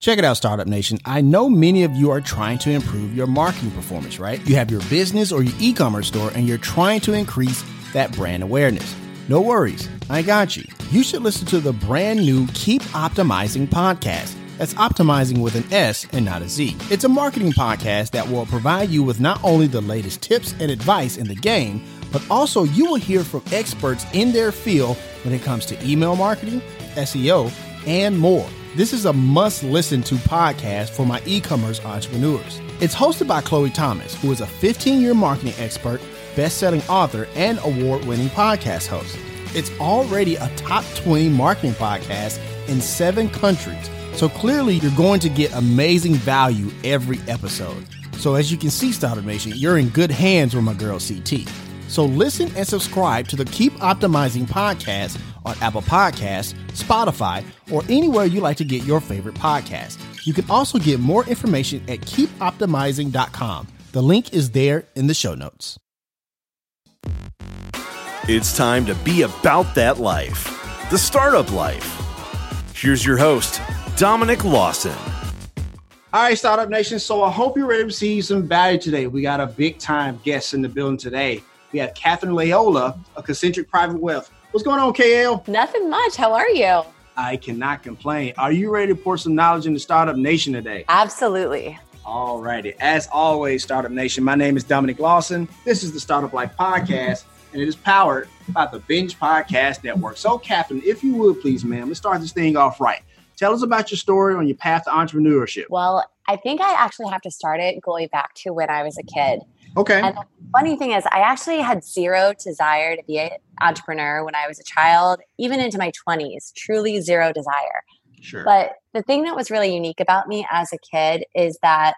Check it out, Startup Nation. I know many of you are trying to improve your marketing performance, right? You have your business or your e commerce store and you're trying to increase that brand awareness. No worries, I got you. You should listen to the brand new Keep Optimizing podcast. That's optimizing with an S and not a Z. It's a marketing podcast that will provide you with not only the latest tips and advice in the game, but also you will hear from experts in their field when it comes to email marketing, SEO, and more. This is a must listen to podcast for my e commerce entrepreneurs. It's hosted by Chloe Thomas, who is a 15 year marketing expert, best selling author, and award winning podcast host. It's already a top 20 marketing podcast in seven countries. So clearly, you're going to get amazing value every episode. So, as you can see, Startup Nation, you're in good hands with my girl CT. So listen and subscribe to the Keep Optimizing podcast on Apple Podcasts, Spotify, or anywhere you like to get your favorite podcast. You can also get more information at keepoptimizing.com. The link is there in the show notes. It's time to be about that life, the startup life. Here's your host, Dominic Lawson. All right, Startup Nation. So I hope you're ready to see some value today. We got a big time guest in the building today. We have Katherine Liola of Concentric Private Wealth. What's going on, KL? Nothing much. How are you? I cannot complain. Are you ready to pour some knowledge into Startup Nation today? Absolutely. All righty. As always, Startup Nation, my name is Dominic Lawson. This is the Startup Life Podcast, and it is powered by the Binge Podcast Network. So, Katherine, if you would please, ma'am, let's start this thing off right. Tell us about your story on your path to entrepreneurship. Well, I think I actually have to start it going back to when I was a kid. Okay. And the funny thing is, I actually had zero desire to be an entrepreneur when I was a child, even into my 20s, truly zero desire. Sure. But the thing that was really unique about me as a kid is that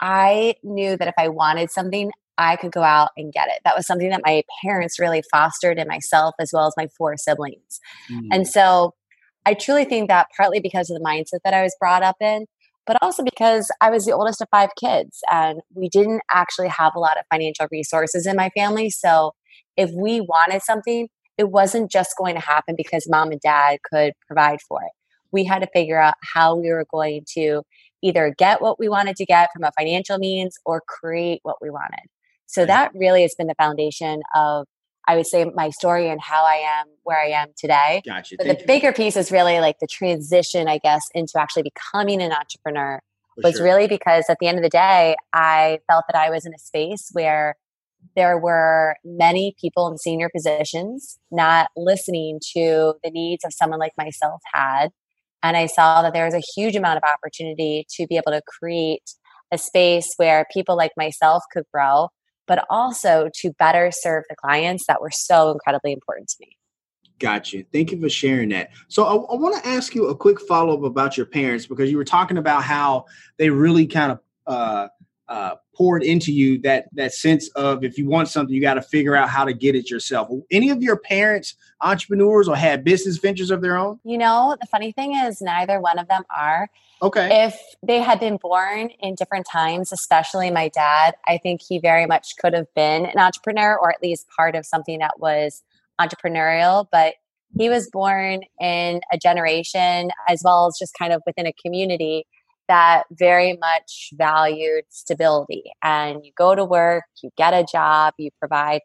I knew that if I wanted something, I could go out and get it. That was something that my parents really fostered in myself as well as my four siblings. Mm. And so I truly think that partly because of the mindset that I was brought up in, but also because I was the oldest of five kids and we didn't actually have a lot of financial resources in my family. So if we wanted something, it wasn't just going to happen because mom and dad could provide for it. We had to figure out how we were going to either get what we wanted to get from a financial means or create what we wanted. So that really has been the foundation of I would say my story and how I am where I am today. Gotcha. But Thank the you. bigger piece is really like the transition, I guess, into actually becoming an entrepreneur For was sure. really because at the end of the day, I felt that I was in a space where there were many people in senior positions not listening to the needs of someone like myself had. And I saw that there was a huge amount of opportunity to be able to create a space where people like myself could grow but also to better serve the clients that were so incredibly important to me. Gotcha. Thank you for sharing that. So I, I want to ask you a quick follow up about your parents because you were talking about how they really kind of uh, uh, poured into you that that sense of if you want something, you got to figure out how to get it yourself. Any of your parents entrepreneurs or had business ventures of their own? You know, the funny thing is, neither one of them are. Okay. If they had been born in different times, especially my dad, I think he very much could have been an entrepreneur or at least part of something that was entrepreneurial. But he was born in a generation as well as just kind of within a community that very much valued stability. And you go to work, you get a job, you provide.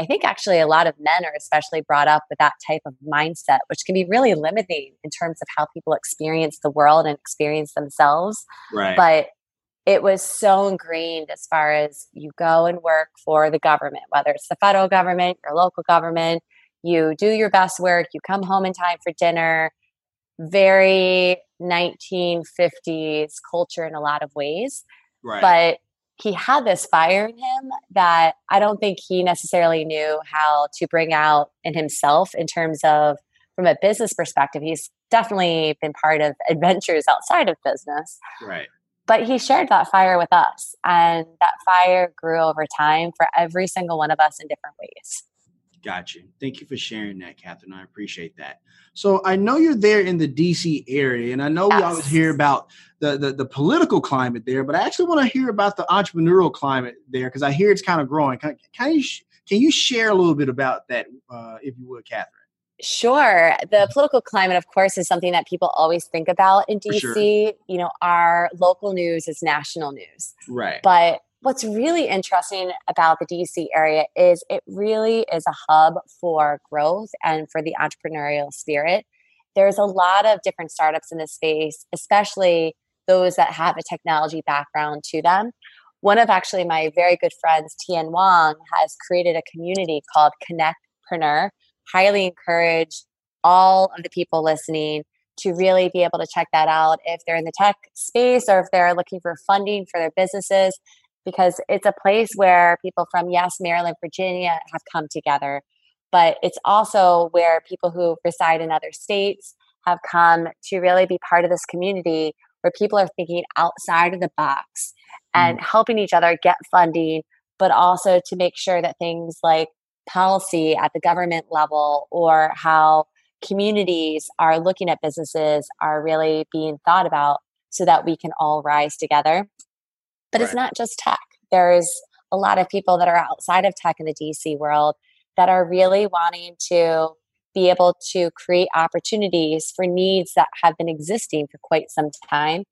I think actually a lot of men are especially brought up with that type of mindset, which can be really limiting in terms of how people experience the world and experience themselves. Right. But it was so ingrained as far as you go and work for the government, whether it's the federal government, your local government, you do your best work, you come home in time for dinner. Very 1950s culture in a lot of ways. Right. But he had this fire in him that I don't think he necessarily knew how to bring out in himself in terms of from a business perspective. He's definitely been part of adventures outside of business. Right. But he shared that fire with us, and that fire grew over time for every single one of us in different ways. Gotcha. Thank you for sharing that, Katherine. I appreciate that. So I know you're there in the DC area, and I know yes. we always hear about the, the, the political climate there, but I actually want to hear about the entrepreneurial climate there because I hear it's kind of growing. Can, can you can you share a little bit about that, uh, if you would, Katherine? Sure. The political climate, of course, is something that people always think about in DC. Sure. You know, our local news is national news. Right. But what's really interesting about the DC area is it really is a hub for growth and for the entrepreneurial spirit. There's a lot of different startups in this space, especially those that have a technology background to them. One of actually my very good friends, Tien Wong, has created a community called Connectpreneur. Highly encourage all of the people listening to really be able to check that out if they're in the tech space or if they're looking for funding for their businesses, because it's a place where people from, yes, Maryland, Virginia have come together, but it's also where people who reside in other states have come to really be part of this community where people are thinking outside of the box and mm. helping each other get funding, but also to make sure that things like policy at the government level or how communities are looking at businesses are really being thought about so that we can all rise together. But right. it's not just tech. There's a lot of people that are outside of tech in the DC world that are really wanting to be able to create opportunities for needs that have been existing for quite some time.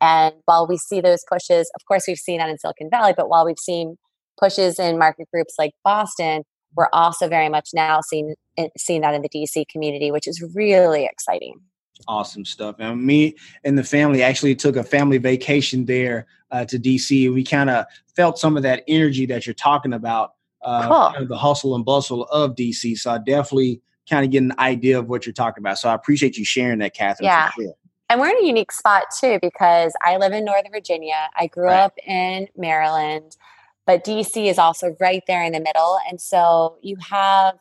And while we see those pushes, of course, we've seen that in Silicon Valley, but while we've seen pushes in market groups like Boston, we're also very much now seeing eh, seeing that in the DC community, which is really exciting. Awesome stuff. And me and the family actually took a family vacation there uh, to DC. We kind of felt some of that energy that you're talking about, uh, cool. kind of the hustle and bustle of DC. So I definitely kind of get an idea of what you're talking about. So I appreciate you sharing that, Katherine. Yeah. Sure. And we're in a unique spot too because I live in Northern Virginia. I grew right. up in Maryland, but DC is also right there in the middle. And so you have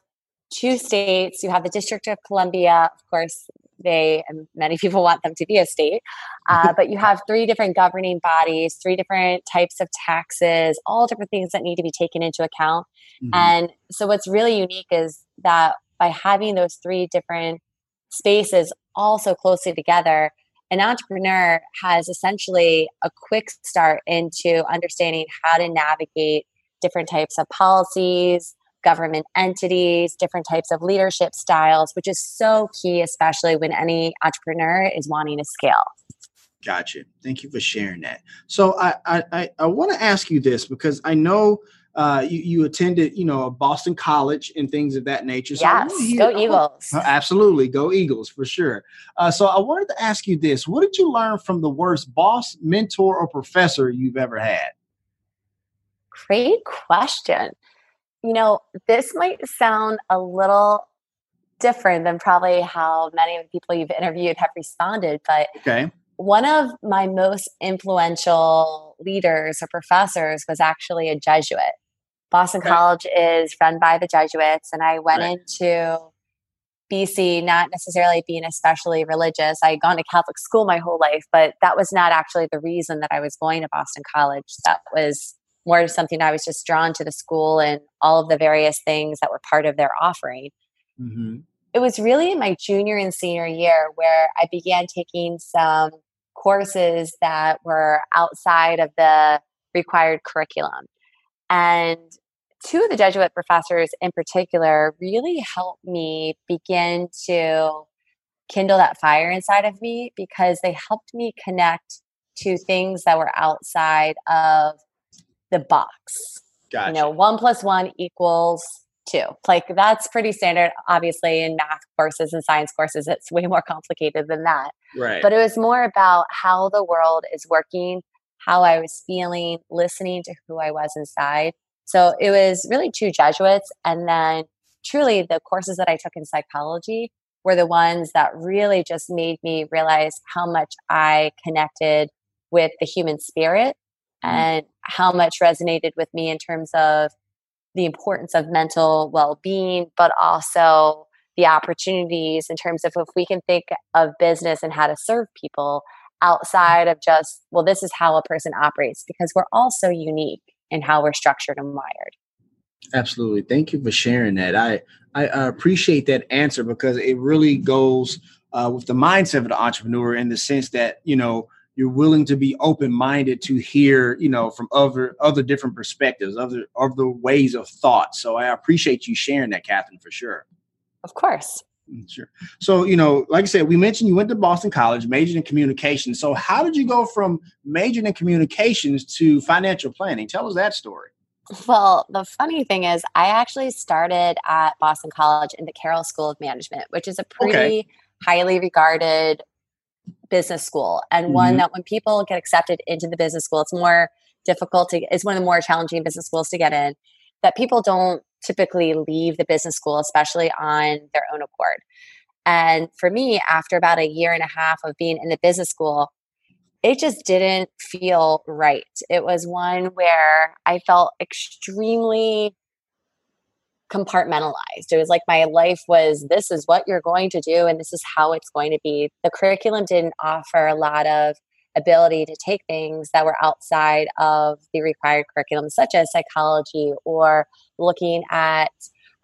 two states. You have the District of Columbia, of course, they and many people want them to be a state, uh, but you have three different governing bodies, three different types of taxes, all different things that need to be taken into account. Mm-hmm. And so, what's really unique is that by having those three different spaces all so closely together, an entrepreneur has essentially a quick start into understanding how to navigate different types of policies, government entities, different types of leadership styles, which is so key, especially when any entrepreneur is wanting to scale. Gotcha. Thank you for sharing that. So I I, I want to ask you this because I know uh, you, you attended, you know, Boston College and things of that nature. So yes, hear, go Eagles. Want, absolutely, go Eagles for sure. Uh, so I wanted to ask you this: What did you learn from the worst boss, mentor, or professor you've ever had? Great question. You know, this might sound a little different than probably how many of the people you've interviewed have responded, but okay. One of my most influential leaders or professors was actually a Jesuit. Boston okay. College is run by the Jesuits, and I went right. into BC not necessarily being especially religious. I had gone to Catholic school my whole life, but that was not actually the reason that I was going to Boston College. That was more of something I was just drawn to the school and all of the various things that were part of their offering. Mm-hmm. It was really in my junior and senior year where I began taking some courses that were outside of the required curriculum. And two of the Jesuit professors in particular really helped me begin to kindle that fire inside of me because they helped me connect to things that were outside of the box. Gotcha. You know, one plus one equals two. Like that's pretty standard, obviously, in math courses and science courses. It's way more complicated than that. Right. But it was more about how the world is working, how I was feeling, listening to who I was inside. So it was really two Jesuits. And then truly the courses that I took in psychology were the ones that really just made me realize how much I connected with the human spirit. And how much resonated with me in terms of the importance of mental well-being but also the opportunities in terms of if we can think of business and how to serve people outside of just well this is how a person operates because we're all so unique in how we're structured and wired. Absolutely. Thank you for sharing that. I i appreciate that answer because it really goes uh, with the mindset of the entrepreneur in the sense that you know you're willing to be open minded to hear, you know, from other other different perspectives, other other ways of thought. So I appreciate you sharing that, Katherine, for sure. Of course. Mm, sure. So, you know, like I said, we mentioned you went to Boston College, majored in communications. So, how did you go from majoring in communications to financial planning? Tell us that story. Well, the funny thing is, I actually started at Boston College in the Carroll School of Management, which is a pretty okay. highly regarded business school and mm-hmm. one that when people get accepted into the business school, it's more difficult to, it's one of the more challenging business schools to get in that people don't typically leave the business school, especially on their own accord. And for me, after about a year and a half of being in the business school, it just didn't feel right. It was one where I felt extremely compartmentalized. It was like my life was this is what you're going to do and this is how it's going to be. The curriculum didn't offer a lot of ability to take things that were outside of the required curriculum, such as psychology or looking at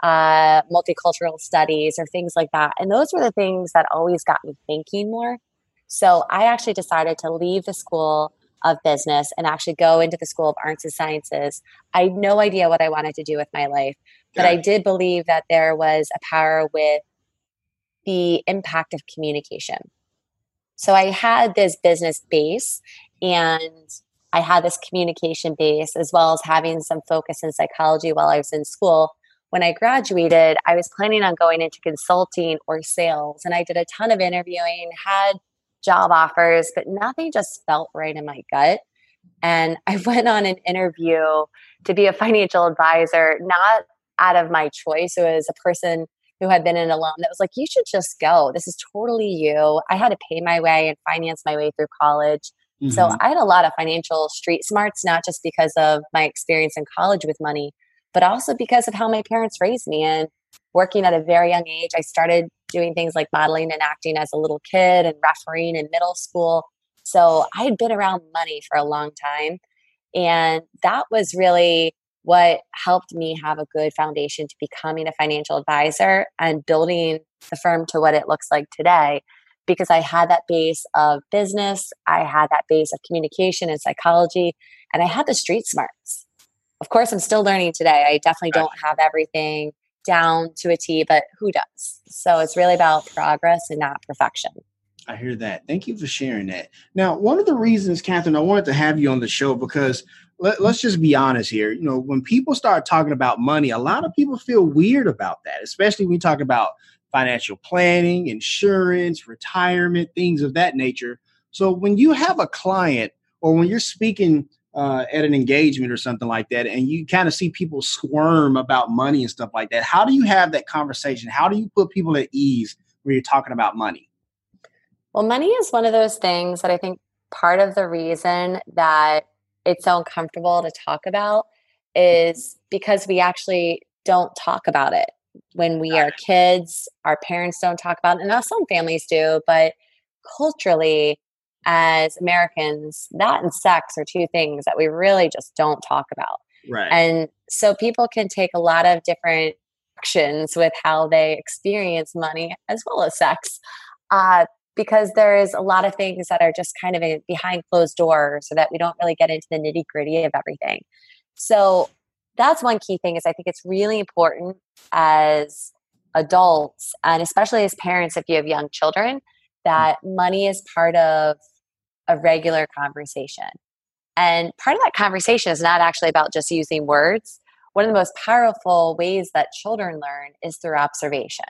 uh, multicultural studies or things like that. And those were the things that always got me thinking more. So I actually decided to leave the school of business and actually go into the School of Arts and Sciences. I had no idea what I wanted to do with my life, but I did believe that there was a power with the impact of communication. So I had this business base and I had this communication base as well as having some focus in psychology while I was in school. When I graduated, I was planning on going into consulting or sales, and I did a ton of interviewing, had job offers, but nothing just felt right in my gut. And I went on an interview to be a financial advisor, not out of my choice. It was a person who had been an alum that was like, you should just go. This is totally you. I had to pay my way and finance my way through college. Mm-hmm. So I had a lot of financial street smarts, not just because of my experience in college with money, but also because of how my parents raised me. And working at a very young age, I started doing things like modeling and acting as a little kid and refereeing in middle school. So I had been around money for a long time. And that was really what helped me have a good foundation to becoming a financial advisor and building the firm to what it looks like today because I had that base of business, I had that base of communication and psychology, and I had the street smarts. Of course, I'm still learning today. I definitely don't have everything down to a T, but who does? So it's really about progress and not perfection. I hear that. Thank you for sharing that. Now, one of the reasons, Katherine, I wanted to have you on the show because let, us just be honest here. You know, when people start talking about money, a lot of people feel weird about that, especially when we talk about financial planning, insurance, retirement, things of that nature. So when you have a client or when you're speaking uh, at an engagement or something like that, and you kind of see people squirm about money and stuff like that, how do you have that conversation? How do you put people at ease when you're talking about money? Well, money is one of those things that I think part of the reason that it's so uncomfortable to talk about is because we actually don't talk about it. When we are kids our parents don't talk about it and now some families do but culturally as americans that and sex are two things that we really just don't talk about. Right. And so people can take a lot of different actions with how they experience money as well as sex. Uh, because there is a lot of things that are just kind of behind closed doors so that we don't really get into the nitty gritty of everything. So that's one key thing is I think it's really important as adults and especially as parents if you have young children mm. that money is part of a regular conversation. And part of that conversation is not actually about just using words. One of the most powerful ways that children learn is through observation.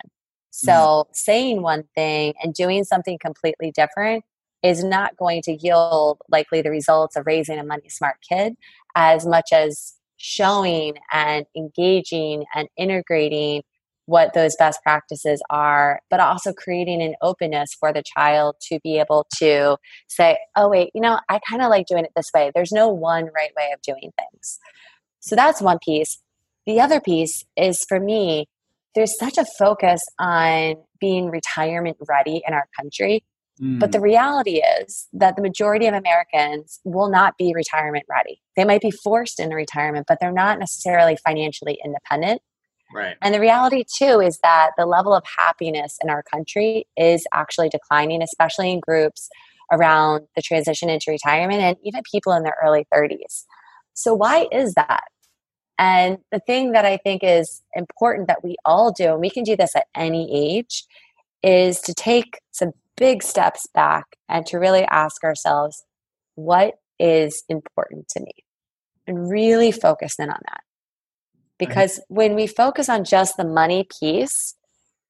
Mm-hmm. So mm-hmm. saying one thing and doing something completely different is not going to yield likely the results of raising a money smart kid as much as showing and engaging and integrating what those best practices are, but also creating an openness for the child to be able to say, oh, wait, you know, I kind of like doing it this way. There's no one right way of doing things. So that's one piece. The other piece is for me, there's such a focus on being retirement ready in our country. Mm. But the mm. reality is that the majority of Americans will not be retirement ready. They might be forced into retirement, but they're not necessarily financially independent. Right. And the reality too is that the level of happiness in our country is actually declining, especially in groups around the transition into retirement and even people in their early 30s. So why is that? And the thing that I think is important that we all do, and we can do this at any age, is to take some big steps back and to really ask ourselves, what is important to me? And really focus in on that. Because when we focus on just the money piece,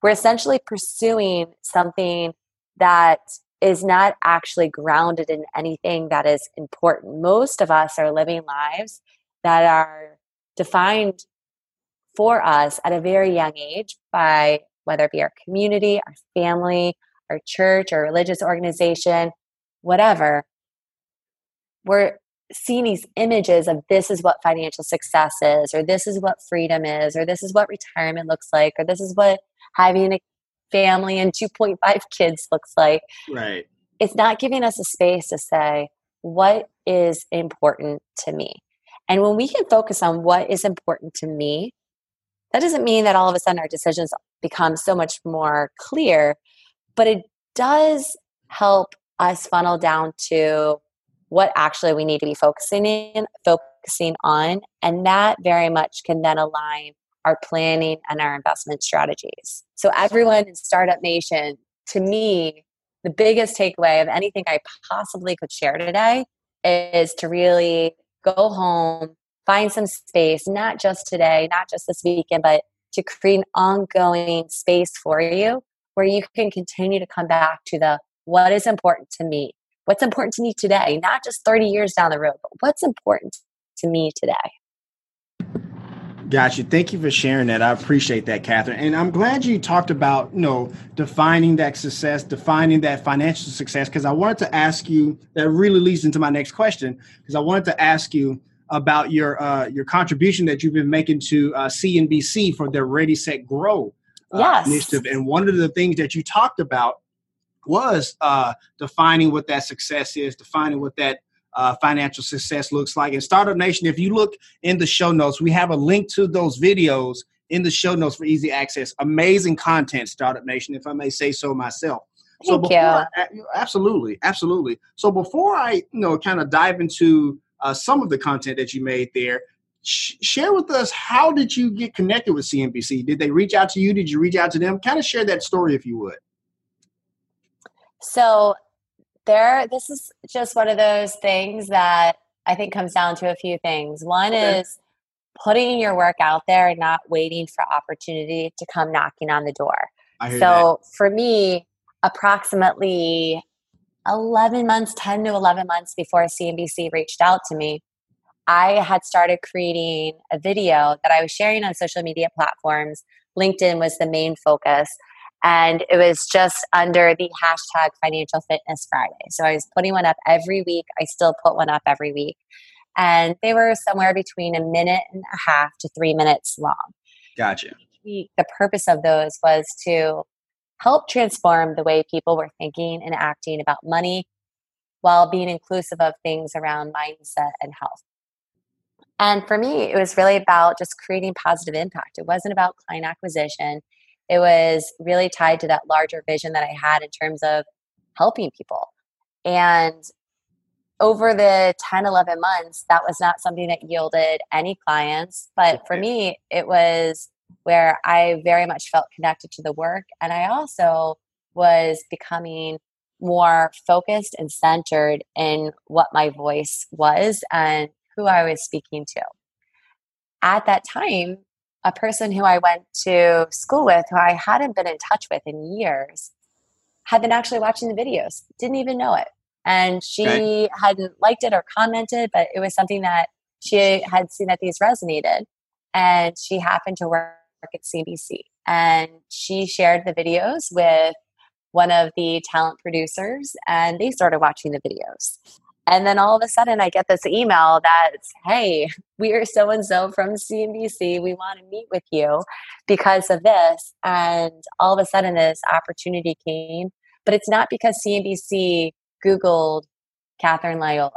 we're essentially pursuing something that is not actually grounded in anything that is important. Most of us are living lives that are defined for us at a very young age by whether it be our community, our family, our church, our religious organization, whatever. We're seeing these images of this is what financial success is, or this is what freedom is, or this is what retirement looks like, or this is what having a family and 2.5 kids looks like. Right. It's not giving us a space to say, what is important to me? And when we can focus on what is important to me, that doesn't mean that all of a sudden our decisions become so much more clear, but it does help us funnel down to what actually we need to be focusing in focusing on and that very much can then align our planning and our investment strategies. So everyone in startup nation to me the biggest takeaway of anything i possibly could share today is to really go home find some space not just today not just this weekend but to create an ongoing space for you where you can continue to come back to the what is important to me what's important to me today, not just 30 years down the road, but what's important to me today. Got you. Thank you for sharing that. I appreciate that, Katherine. And I'm glad you talked about, you know, defining that success, defining that financial success, because I wanted to ask you. That really leads into my next question, because I wanted to ask you about your uh, your contribution that you've been making to uh, CNBC for their Ready Set Grow uh, yes. initiative. And one of the things that you talked about was uh, defining what that success is, defining what that uh, financial success looks like. And Startup Nation, if you look in the show notes, we have a link to those videos in the show notes for easy access. Amazing content, Startup Nation, if I may say so myself. So Thank you. I, absolutely, absolutely. So before I, you know, kind of dive into uh, some of the content that you made there, sh- share with us how did you get connected with CNBC? Did they reach out to you? Did you reach out to them? Kind of share that story if you would. So there this is just one of those things that I think comes down to a few things. One okay. is putting your work out there and not waiting for opportunity to come knocking on the door. so that. for me, approximately 11 months, 10 to 11 months before CNBC reached out to me, I had started creating a video that I was sharing on social media platforms. LinkedIn was the main focus and it was just under the hashtag financial fitness friday. So i was putting one up every week. I still put one up every week. And they were somewhere between a minute and a half to three minutes long. Gotcha. The purpose of those was to help transform the way people were thinking and acting about money while being inclusive of things around mindset and health. And for me it was really about just creating positive impact. It wasn't about client acquisition it was really tied to that larger vision that I had in terms of helping people. And over the 10, 11 months, that was not something that yielded any clients. But for me, it was where I very much felt connected to the work. And I also was becoming more focused and centered in what my voice was and who I was speaking to. At that time, a person who I went to school with, who I hadn't been in touch with in years, had been actually watching the videos, didn't even know it. And she okay. hadn't liked it or commented, but it was something that she had seen that these resonated. And she happened to work at CNBC. And she shared the videos with one of the talent producers, and they started watching the videos. And then all of a sudden, I get this email that's, hey, we are so and so from CNBC. We want to meet with you because of this. And all of a sudden, this opportunity came. But it's not because CNBC Googled Katherine Liola.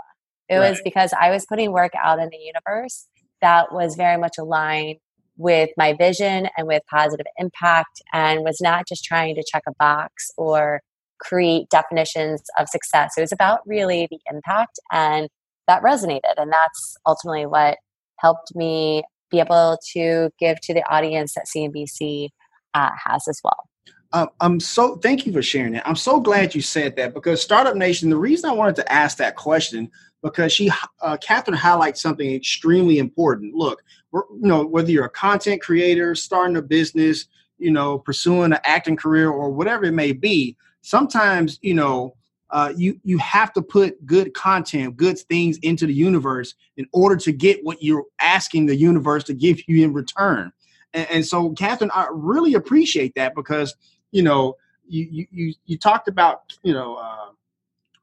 It right. was because I was putting work out in the universe that was very much aligned with my vision and with positive impact and was not just trying to check a box or create definitions of success. It was about really the impact, and that resonated. And that's ultimately what helped me be able to give to the audience that CNBC uh, has as well. Um, I'm so thank you for sharing that. I'm so glad you said that because Startup Nation. The reason I wanted to ask that question because she, uh, Katherine, highlights something extremely important. Look, you know, whether you're a content creator, starting a business, you know, pursuing an acting career, or whatever it may be, sometimes you know uh, you you have to put good content, good things into the universe in order to get what you're asking the universe to give you in return. And, and so, Katherine, I really appreciate that because you know you you you talked about you know uh,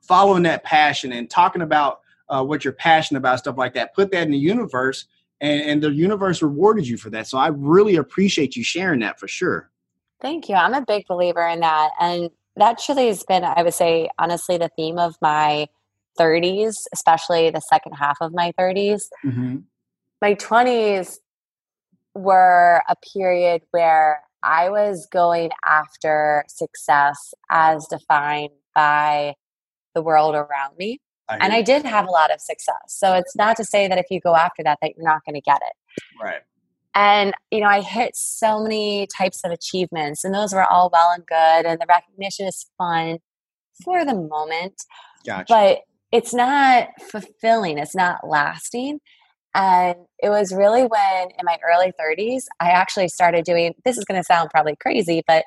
following that passion and talking about uh, what you're passionate about, stuff like that. Put that in the universe, and, and the universe rewarded you for that. So I really appreciate you sharing that for sure. Thank you. I'm a big believer in that, and that truly has been, I would say, honestly, the theme of my 30s, especially the second half of my 30s. Mm-hmm. My 20s were a period where I was going after success as defined by the world around me. I and I did have a lot of success. So it's not to say that if you go after that that you're not going to get it. Right. And you know, I hit so many types of achievements and those were all well and good and the recognition is fun for the moment. Gotcha. But it's not fulfilling, it's not lasting. And it was really when in my early 30s, I actually started doing this is going to sound probably crazy, but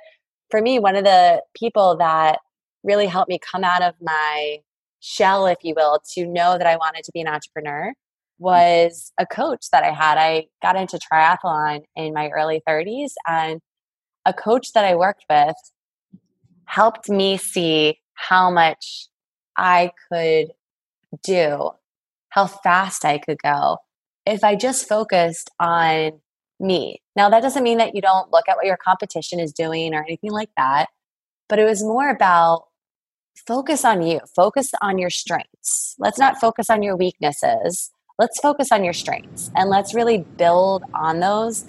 for me, one of the people that really helped me come out of my shell, if you will, to know that I wanted to be an entrepreneur was a coach that I had. I got into triathlon in my early 30s, and a coach that I worked with helped me see how much I could do, how fast I could go if I just focused on me. Now, that doesn't mean that you don't look at what your competition is doing or anything like that, but it was more about focus on you, focus on your strengths. Let's not focus on your weaknesses. Let's focus on your strengths and let's really build on those.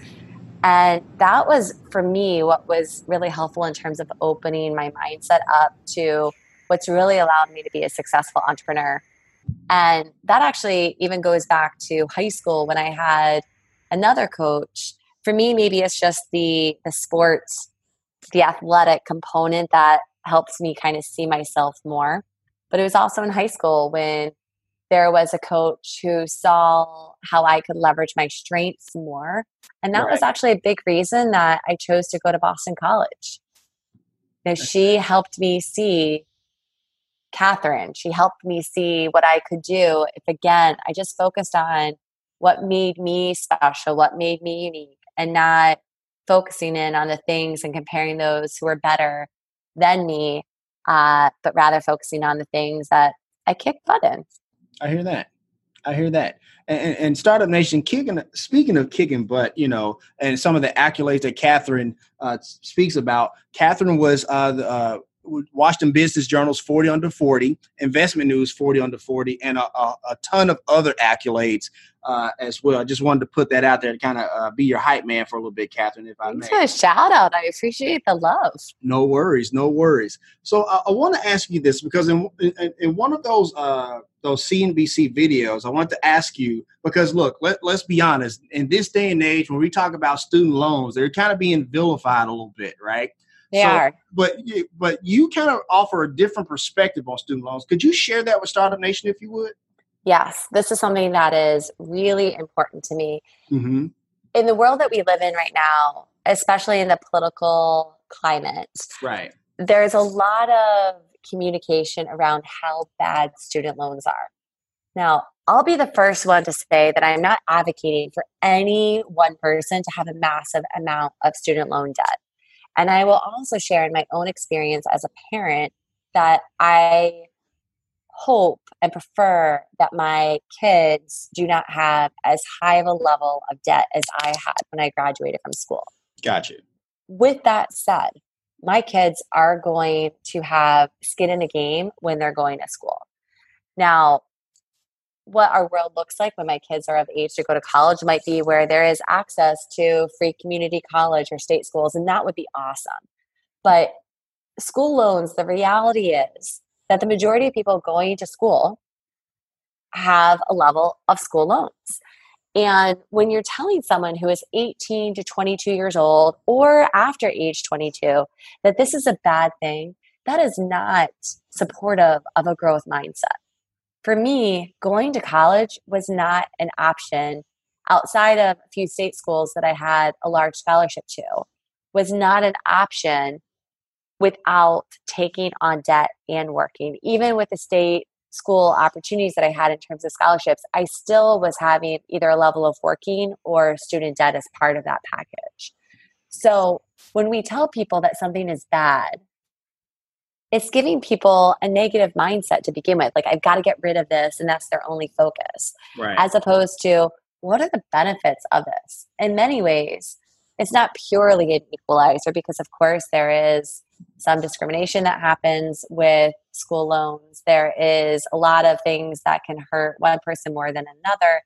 And that was for me what was really helpful in terms of opening my mindset up to what's really allowed me to be a successful entrepreneur. And that actually even goes back to high school when I had another coach. For me, maybe it's just the the sports, the athletic component that helps me kind of see myself more. But it was also in high school when there was a coach who saw how I could leverage my strengths more. And that right. was actually a big reason that I chose to go to Boston College. You know, she helped me see Katherine. She helped me see what I could do if, again, I just focused on what made me special, what made me unique, and not focusing in on the things and comparing those who are better than me, uh, but rather focusing on the things that I kick butt in. I hear that. I hear that. And, and, Startup Nation, kicking. Speaking of kicking butt, you know, and some of the accolades that Katherine uh, speaks about. Katherine was uh, the, uh, Washington Business Journal's 40 under 40, Investment News 40 under 40, and a, a, a ton of other accolades uh, as well. I just wanted to put that out there to kind of uh, be your hype man for a little bit, Katherine, if I Thanks may. a shout out. I appreciate the love. No worries, no worries. So uh, I want to ask you this because in, in, in one of those uh, those CNBC videos, I want to ask you because look, let, let's be honest. In this day and age, when we talk about student loans, they're kind of being vilified a little bit, right? They so, are. But but you kind of offer a different perspective on student loans. Could you share that with Startup Nation if you would? Yes, this is something that is really important to me. Mm-hmm. In the world that we live in right now, especially in the political climate, right? There's a lot of communication around how bad student loans are. Now, I'll be the first one to say that I'm not advocating for any one person to have a massive amount of student loan debt. And I will also share in my own experience as a parent that I hope and prefer that my kids do not have as high of a level of debt as I had when I graduated from school. Gotcha. With that said, my kids are going to have skin in the game when they're going to school. Now, what our world looks like when my kids are of age to go to college might be where there is access to free community college or state schools, and that would be awesome. But school loans, the reality is that the majority of people going to school have a level of school loans. And when you're telling someone who is 18 to 22 years old or after age 22 that this is a bad thing, that is not supportive of a growth mindset. For me, going to college was not an option outside of a few state schools that I had a large scholarship to, was not an option without taking on debt and working. Even with the state school opportunities that I had in terms of scholarships, I still was having either a level of working or student debt as part of that package. So when we tell people that something is bad, it's giving people a negative mindset to begin with. Like, I've got to get rid of this, and that's their only focus. Right. As opposed to, what are the benefits of this? In many ways, it's not purely an equalizer because, of course, there is some discrimination that happens with school loans. There is a lot of things that can hurt one person more than another,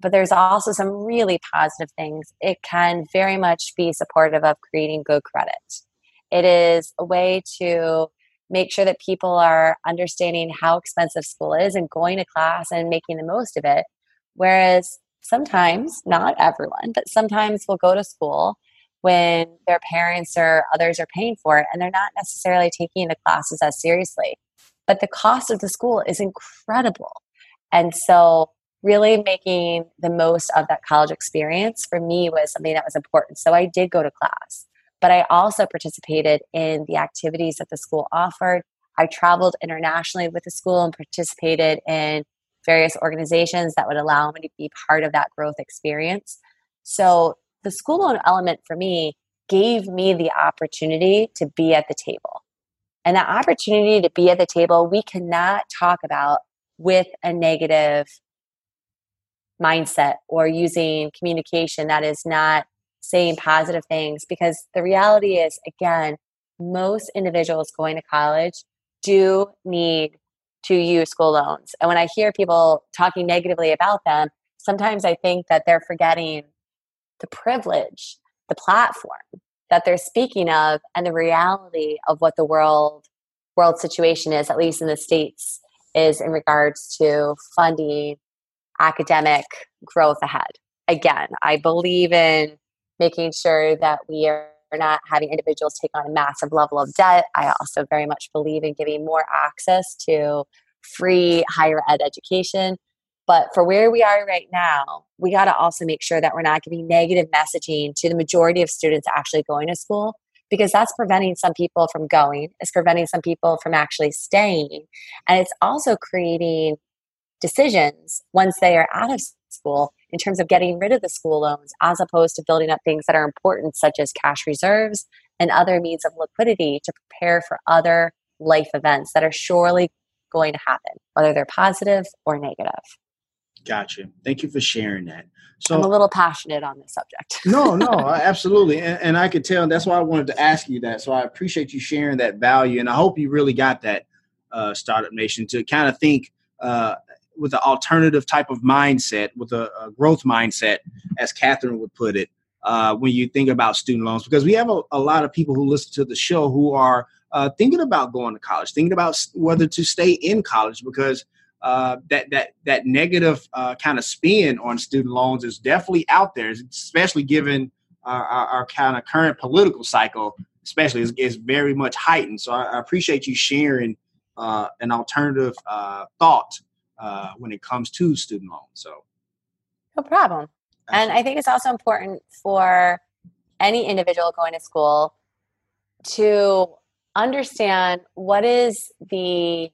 but there's also some really positive things. It can very much be supportive of creating good credit. It is a way to make sure that people are understanding how expensive school is and going to class and making the most of it. Whereas sometimes, not everyone, but sometimes we'll go to school when their parents or others are paying for it and they're not necessarily taking the classes as seriously. But the cost of the school is incredible. And so, really making the most of that college experience for me was something that was important. So, I did go to class, but I also participated in the activities that the school offered. I traveled internationally with the school and participated in various organizations that would allow me to be part of that growth experience. So the school loan element for me gave me the opportunity to be at the table. And that opportunity to be at the table, we cannot talk about with a negative mindset or using communication that is not saying positive things because the reality is, again, most individuals going to college do need to use school loans. And when I hear people talking negatively about them, sometimes I think that they're forgetting the privilege, the platform that they're speaking of, and the reality of what the world world situation is, at least in the states, is in regards to funding academic growth ahead. Again, I believe in making sure that we are not having individuals take on a massive level of debt. I also very much believe in giving more access to free higher ed education. But for where we are right now, we got to also make sure that we're not giving negative messaging to the majority of students actually going to school because that's preventing some people from going, it's preventing some people from actually staying. And it's also creating decisions once they are out of school in terms of getting rid of the school loans as opposed to building up things that are important, such as cash reserves and other means of liquidity to prepare for other life events that are surely going to happen, whether they're positive or negative. Gotcha. Thank you for sharing that. So I'm a little passionate on this subject. no, no, absolutely, and, and, I could tell. That's why I wanted to ask you that. So I appreciate you sharing that value, and I hope you really got that, uh, Startup Nation, to kind of think uh, with an alternative type of mindset, with a, a growth mindset, as Katherine would put it, uh, when you think about student loans, because we have a, a, lot of people who listen to the show who are uh, thinking about going to college, thinking about whether to stay in college, because uh, that that that negative uh, kind of spin on student loans is definitely out there, especially given our, our, our kind of current political cycle, especially is, is very much heightened. So I, I appreciate you sharing uh, an alternative uh, thought uh, when it comes to student loans. So, no problem. And I think it's also important for any individual going to school to understand what is the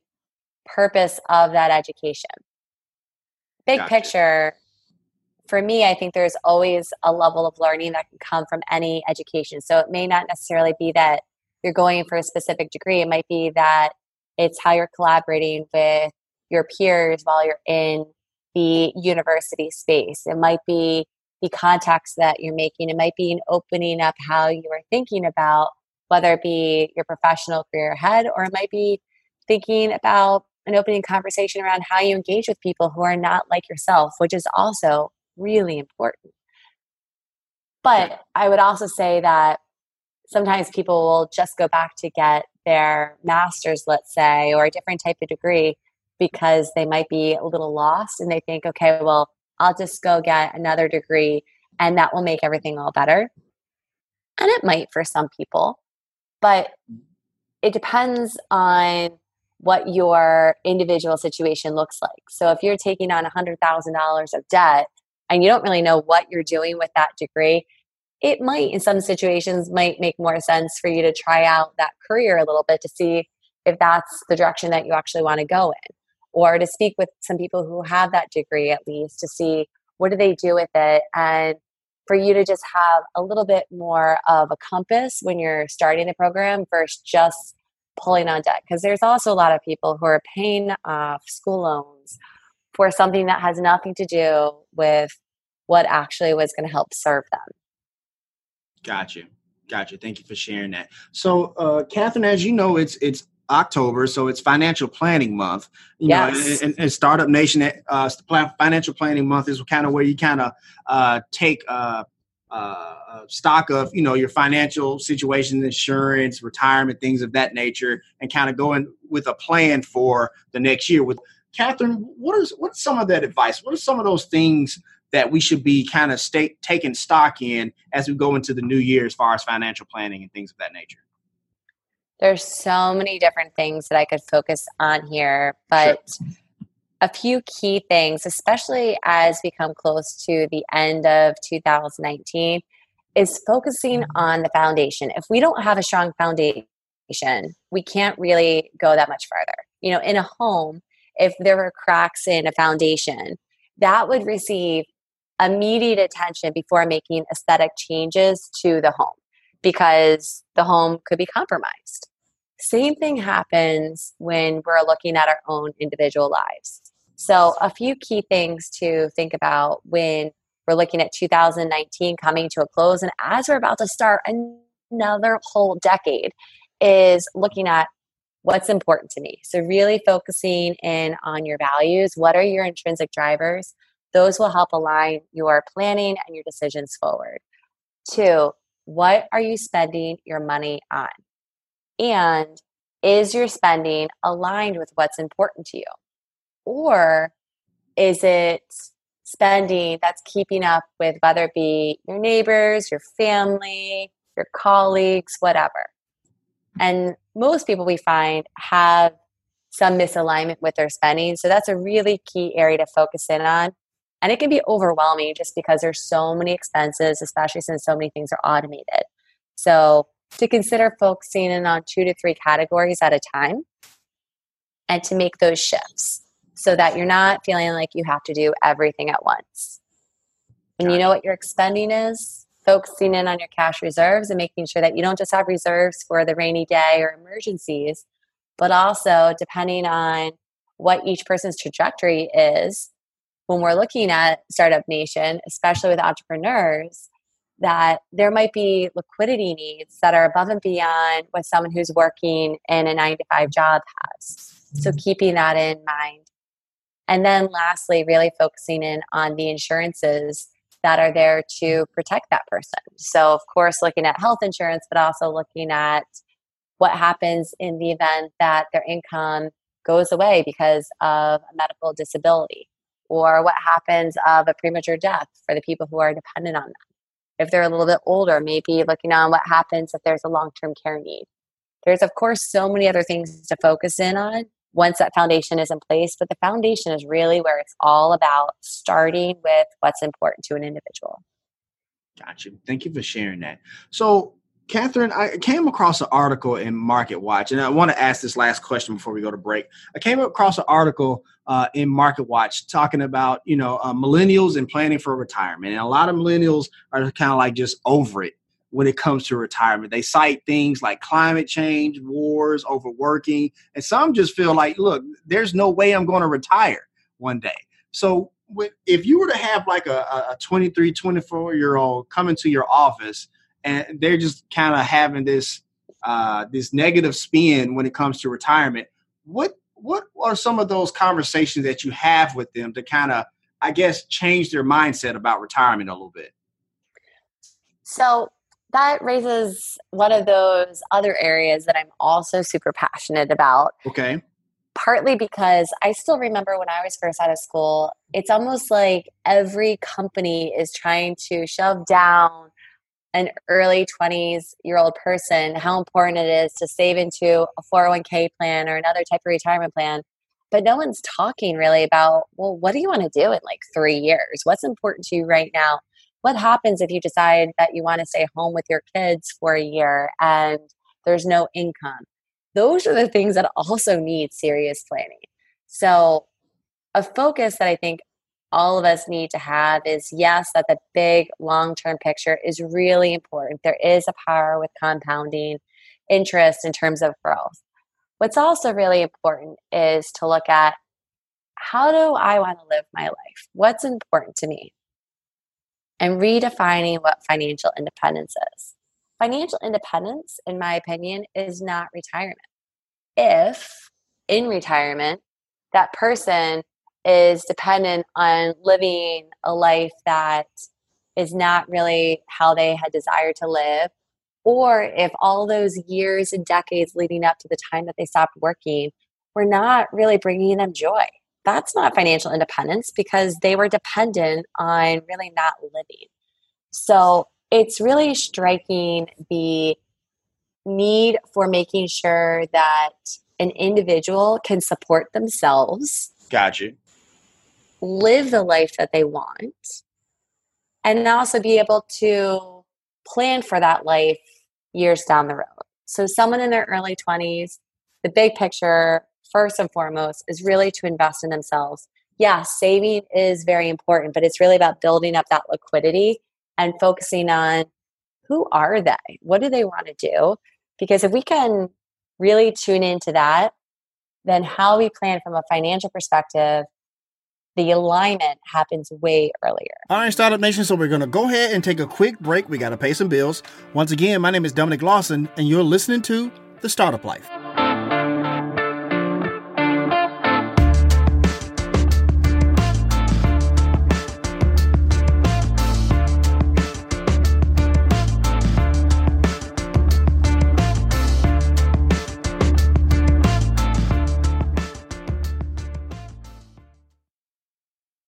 purpose of that education. Big gotcha. picture, for me, I think there's always a level of learning that can come from any education. So it may not necessarily be that you're going for a specific degree, it might be that it's how you're collaborating with your peers while you're in the university space. It might be the contacts that you're making. It might be an opening up how you are thinking about whether it be your professional career ahead or it might be thinking about an opening conversation around how you engage with people who are not like yourself, which is also really important. But I would also say that sometimes people will just go back to get their master's, let's say, or a different type of degree because they might be a little lost and they think, okay, well, I'll just go get another degree and that will make everything all better. And it might for some people, but it depends on what your individual situation looks like. So if you're taking on $100,000 of debt and you don't really know what you're doing with that degree, it might in some situations might make more sense for you to try out that career a little bit to see if that's the direction that you actually want to go in or to speak with some people who have that degree at least to see what do they do with it and for you to just have a little bit more of a compass when you're starting the program versus just pulling on debt because there's also a lot of people who are paying off school loans for something that has nothing to do with what actually was going to help serve them Got you. Got you. Thank you for sharing that. So, uh, Katherine, as you know, it's it's October, so it's Financial Planning Month. You yes. know, and, and Startup Nation, uh, Financial Planning Month is kind of where you kind of uh, take uh, uh, stock of you know your financial situation, insurance, retirement, things of that nature, and kind of go in with a plan for the next year. With Katherine, what is what's some of that advice? What are some of those things that we should be kind of taking stock in as we go into the new year as far as financial planning and things of that nature? There's so many different things that I could focus on here, but sure. a few key things, especially as we come close to the end of 2019, is focusing on the foundation. If we don't have a strong foundation, we can't really go that much farther. You know, in a home, if there were cracks in a foundation, that would receive immediate attention before making aesthetic changes to the home because the home could be compromised. Same thing happens when we're looking at our own individual lives. So, a few key things to think about when we're looking at 2019 coming to a close, and as we're about to start another whole decade, is looking at what's important to me. So, really focusing in on your values. What are your intrinsic drivers? Those will help align your planning and your decisions forward. Two, what are you spending your money on? And is your spending aligned with what's important to you? Or is it spending that's keeping up with whether it be your neighbors, your family, your colleagues, whatever? And most people we find have some misalignment with their spending. So that's a really key area to focus in on. And it can be overwhelming just because there's so many expenses, especially since so many things are automated. So to consider focusing in on two to three categories at a time and to make those shifts so that you're not feeling like you have to do everything at once. And you know what your expending is? Focusing in on your cash reserves and making sure that you don't just have reserves for the rainy day or emergencies, but also depending on what each person's trajectory is, when we're looking at Startup Nation, especially with entrepreneurs, that there might be liquidity needs that are above and beyond what someone who's working in a nine to five job has. So, mm-hmm. keeping that in mind. And then, lastly, really focusing in on the insurances that are there to protect that person. So, of course, looking at health insurance, but also looking at what happens in the event that their income goes away because of a medical disability or what happens of a premature death for the people who are dependent on them. If they're a little bit older, maybe looking on what happens if there's a long term care need. There's, of course, so many other things to focus in on once that foundation is in place, but the foundation is really where it's all about starting with what's important to an individual. Gotcha. Thank you for sharing that. So, Katherine, I came across an article in Market Watch, and I want to ask this last question before we go to break. I came across an article uh, in Market Watch talking about you know uh, millennials and planning for retirement, and a lot of millennials are kind of like just over it when it comes to retirement. They cite things like climate change, wars, overworking, and some just feel like, look, there's no way I'm going to retire one day. So, if you were to have like a, a 23, 24 year old come into your office and they're just kind of having this uh, this negative spin when it comes to retirement. What what are some of those conversations that you have with them to kind of, I guess, change their mindset about retirement a little bit? So that raises one of those other areas that I'm also super passionate about. Okay. partly because I still remember when I was first out of school, it's almost like every company is trying to shove down an early 20s year old person how important it is to save into a 401k plan or another type of retirement plan. But no one's talking really about, well, what do you want to do in like three years? What's important to you right now? What happens if you decide that you want to stay home with your kids for a year and there's no income? Those are the things that also need serious planning. So, a focus that I think all of us need to have is yes, that the big long term picture is really important. There is a power with compounding interest in terms of growth. What's also really important is to look at how do I want to live my life? What's important to me? And redefining what financial independence is. Financial independence, in my opinion, is not retirement. If in retirement, that person is dependent on living a life that is not really how they had desired to live, or if all those years and decades leading up to the time that they stopped working were not really bringing them joy. That's not financial independence because they were dependent on really not living. So it's really striking the need for making sure that an individual can support themselves. Got you live the life that they want, and also be able to plan for that life years down the road. So, someone in their early 20s, the big picture, first and foremost, is really to invest in themselves. Yeah, saving is very important, but it's really about building up that liquidity and focusing on who are they? What do they want to do? Because if we can really tune into that, then how we plan from a financial perspective the alignment happens way earlier. All right, Startup Nation. So we're going to go ahead and take a quick break. We got to pay some bills. Once again, my name is Dominic Lawson, and you're listening to The Startup Life.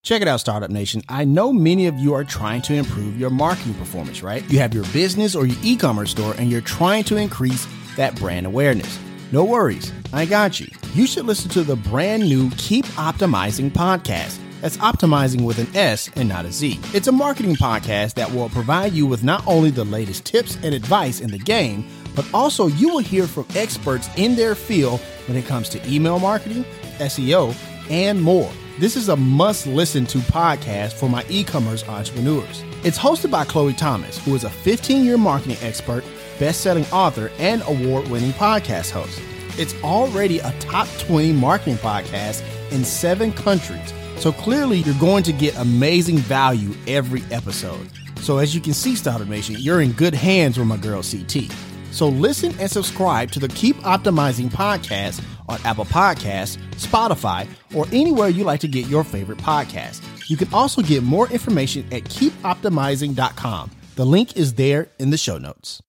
Check it out, Startup Nation. I know many of you are trying to improve your marketing performance, right? You have your business or your e commerce store and you're trying to increase that brand awareness. No worries, I got you. You should listen to the brand new Keep Optimizing podcast. That's optimizing with an S and not a Z. It's a marketing podcast that will provide you with not only the latest tips and advice in the game, but also you will hear from experts in their field when it comes to email marketing, SEO, and more. This is a must listen to podcast for my e commerce entrepreneurs. It's hosted by Chloe Thomas, who is a 15 year marketing expert, best selling author, and award winning podcast host. It's already a top 20 marketing podcast in seven countries. So clearly, you're going to get amazing value every episode. So, as you can see, Startup Nation, you're in good hands with my girl CT. So, listen and subscribe to the Keep Optimizing podcast on Apple Podcasts, Spotify, or anywhere you like to get your favorite podcast. You can also get more information at keepoptimizing.com. The link is there in the show notes.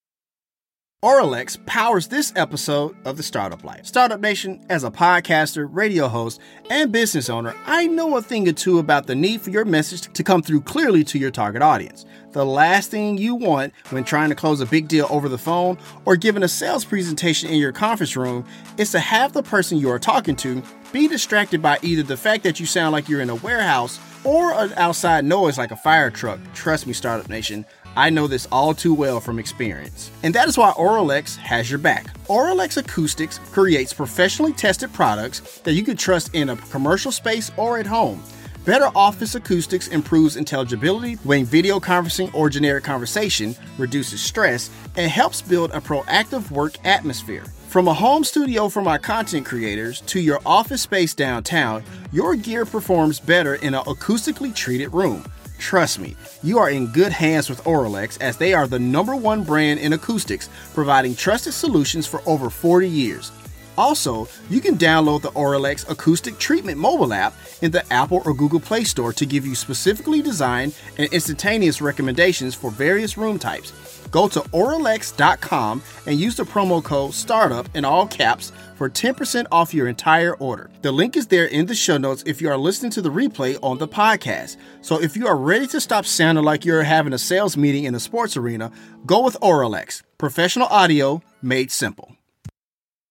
Auralex powers this episode of the Startup Life. Startup Nation, as a podcaster, radio host, and business owner, I know a thing or two about the need for your message to come through clearly to your target audience. The last thing you want when trying to close a big deal over the phone or giving a sales presentation in your conference room is to have the person you are talking to be distracted by either the fact that you sound like you're in a warehouse or an outside noise like a fire truck. Trust me, Startup Nation. I know this all too well from experience. And that is why Auralex has your back. Auralex Acoustics creates professionally tested products that you can trust in a commercial space or at home. Better office acoustics improves intelligibility when video conferencing or generic conversation, reduces stress, and helps build a proactive work atmosphere. From a home studio for my content creators to your office space downtown, your gear performs better in an acoustically treated room. Trust me, you are in good hands with Auralex as they are the number one brand in acoustics, providing trusted solutions for over 40 years. Also, you can download the Auralex Acoustic Treatment mobile app in the Apple or Google Play Store to give you specifically designed and instantaneous recommendations for various room types. Go to Auralex.com and use the promo code STARTUP in all caps for 10% off your entire order. The link is there in the show notes if you are listening to the replay on the podcast. So if you are ready to stop sounding like you're having a sales meeting in a sports arena, go with Auralex. Professional audio made simple.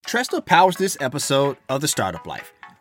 Tresta powers this episode of The Startup Life.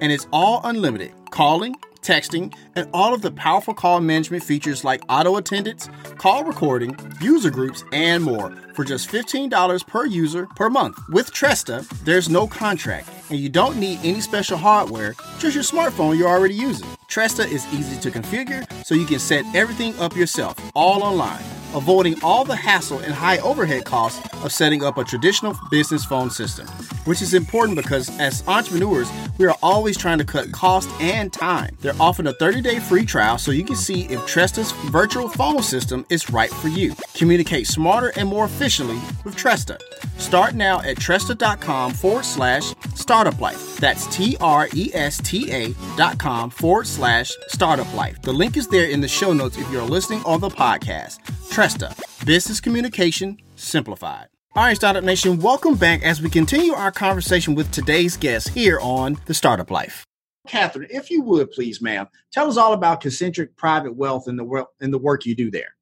and it's all unlimited calling, texting, and all of the powerful call management features like auto attendance, call recording, user groups, and more for just $15 per user per month. With Tresta, there's no contract, and you don't need any special hardware, just your smartphone you're already using. Tresta is easy to configure, so you can set everything up yourself, all online avoiding all the hassle and high overhead costs of setting up a traditional business phone system, which is important because as entrepreneurs, we are always trying to cut cost and time. They're offering a 30 day free trial so you can see if Tresta's virtual phone system is right for you. Communicate smarter and more efficiently with Tresta. Start now at Tresta.com forward slash startup life. That's T R E S T A dot com forward slash startup life. The link is there in the show notes if you're listening on the podcast. Tresta, business communication simplified. All right, Startup Nation, welcome back as we continue our conversation with today's guest here on The Startup Life. Katherine, if you would please, ma'am, tell us all about Concentric Private Wealth and the, work and the work you do there.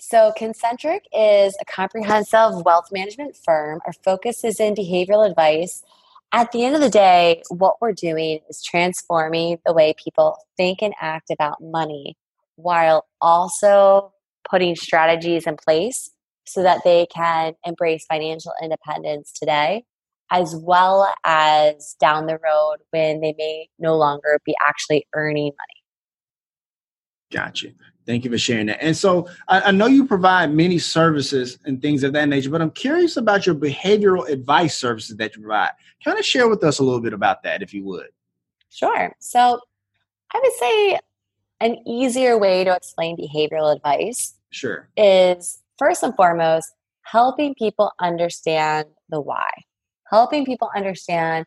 So, Concentric is a comprehensive wealth management firm. Our focus is in behavioral advice. At the end of the day, what we're doing is transforming the way people think and act about money while also putting strategies in place so that they can embrace financial independence today as well as down the road when they may no longer be actually earning money. Gotcha. Thank you for sharing that. And so I, I, know you provide many services and things of that nature, but I'm curious about your behavioral advice services that you provide. Kind of share with us a little bit about that, if you would. Sure. So I would say an easier way to explain behavioral advice Sure. Is first and foremost helping people understand the why. Helping people understand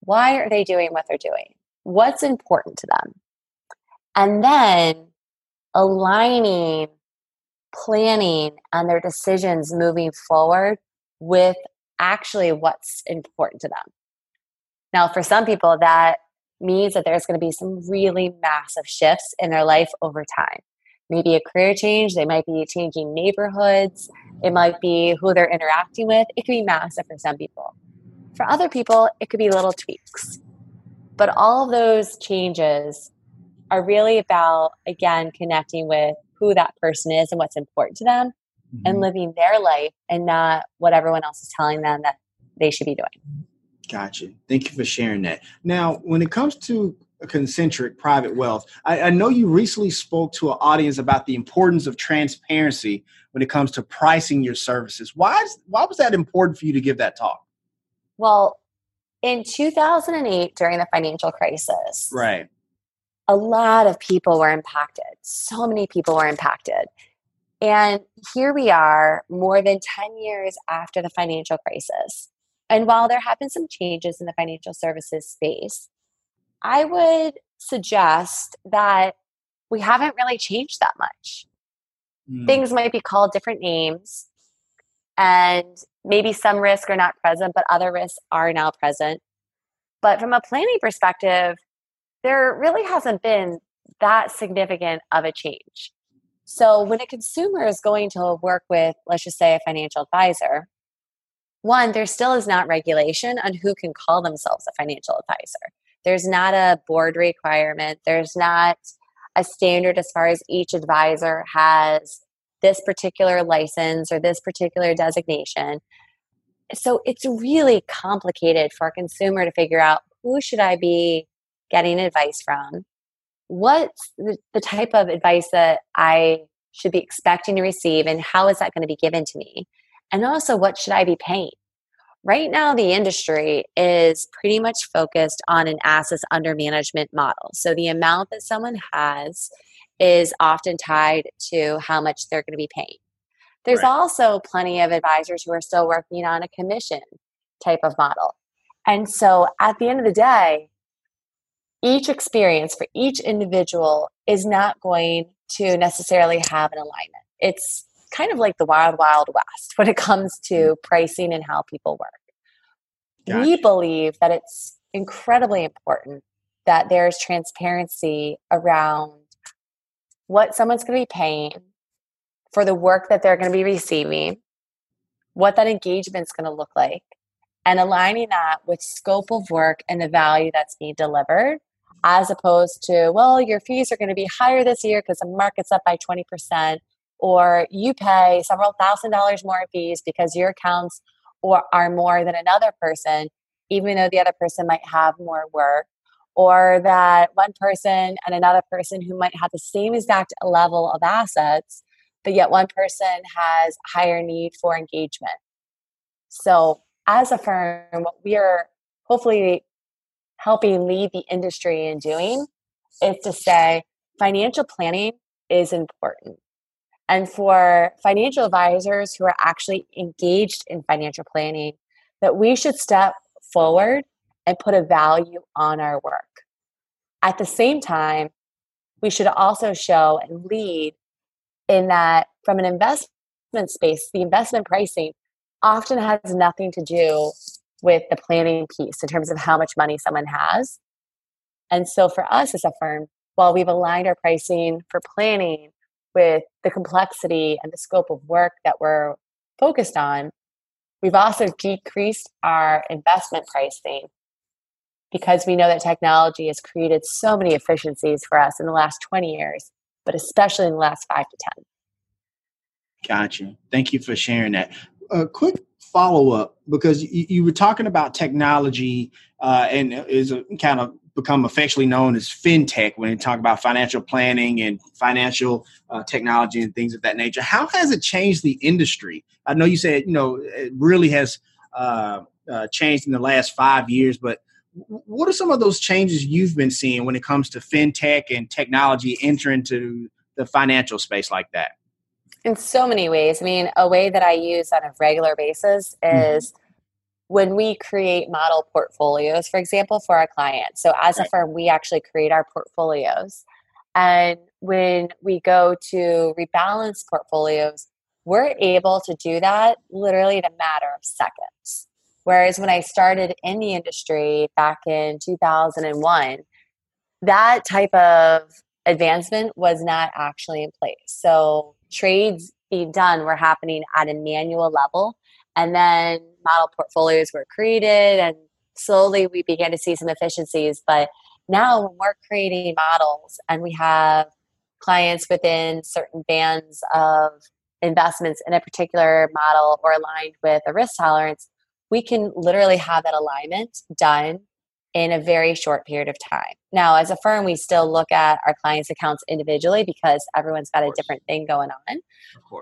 why are they doing what they're doing? What's important to them? And then aligning planning and their decisions moving forward with actually what's important to them. Now, for some people, that means that there's going to be some really massive shifts in their life over time maybe a career change. They might be changing neighborhoods. It might be who they're interacting with. It could be massive for some people. For other people, it could be little tweaks. But all those changes are really about, again, connecting with who that person is and what's important to them mm-hmm. and living their life and not what everyone else is telling them that they should be doing. Gotcha. Thank you for sharing that. Now, when it comes to concentric private wealth. I, I, know you recently spoke to an audience about the importance of transparency when it comes to pricing your services. Why is, why was that important for you to give that talk? Well, in 2008 during the financial crisis, right. A lot of people were impacted. So many people were impacted. And here we are, more than 10 years after the financial crisis. And while there have been some changes in the financial services space, I would suggest that we haven't really changed that much. Mm. Things might be called different names, and maybe some risks are not present, but other risks are now present. But from a planning perspective, there really hasn't been that significant of a change. So when a consumer is going to work with, let's just say, a financial advisor, one, there still is not regulation on who can call themselves a financial advisor. There's not a board requirement. There's not a standard as far as each advisor has this particular license or this particular designation. so it's really complicated for a consumer to figure out who should I be getting advice from? What's the, the type of advice that I should be expecting to receive and how is that going to be given to me? And also, what should I be paying? Right now, the industry is pretty much focused on an assets under management model. So, the amount that someone has is often tied to how much they're going to be paying. There's right. also plenty of advisors who are still working on a commission type of model. And so, at the end of the day, each experience for each individual is not going to necessarily have an alignment. It's kind of like the wild, wild west when it comes to mm. pricing and how people work. Gotcha. We believe that it's incredibly important that there's transparency around what someone's going to be paying for the work that they're going to be receiving, what that engagement's going to look like, and aligning that with scope of work and the value that's being delivered as opposed to well your fees are going to be higher this year because the market's up by 20% or you pay several thousand dollars more in fees because your accounts or are more than another person, even though the other person might have more work, or that one person and another person who might have the same exact level of assets, but yet one person has higher need for engagement. So, as a firm, what we are hopefully helping lead the industry in doing is to say financial planning is important. And for financial advisors who are actually engaged in financial planning, that we should step forward and put a value on our work. At the same time, we should also show and lead in that from an investment space, the investment pricing often has nothing to do with the planning piece in terms of how much money someone has. And so for us as a firm, while we've aligned our pricing for planning with the complexity and the scope of work that we're focused on, we've also decreased our investment pricing because we know that technology has created so many efficiencies for us in the last 20 years, but especially in the last five to 10. Gotcha. Thank you for sharing that. A quick follow up because you, you, were talking about technology uh, and is a kind of become affectionately known as fintech when you talk about financial planning and financial uh, technology and things of that nature. How has it changed the industry? I know you said you know it really has uh, uh, changed in the last five years, but what are some of those changes you've been seeing when it comes to fintech and technology entering into the financial space like that? In so many ways. I mean, a way that I use on a regular basis mm-hmm. is. Mm-hmm when we create model portfolios, for example, for our clients. So, as right. a firm, we actually create our portfolios. And when we go to rebalance portfolios, we're able to do that literally in a matter of seconds. Whereas when I started in the industry back in 2001, that type of advancement was not actually in place. So, trades being done were happening at a manual level. And then model portfolios were created and slowly we began to see some efficiencies. But now when we're creating models and we have clients within certain bands of investments in a particular model or aligned with a risk tolerance, we can literally have that alignment done in a very short period of time. Now, as a firm, we still look at our clients' accounts individually because everyone's got a different thing going on.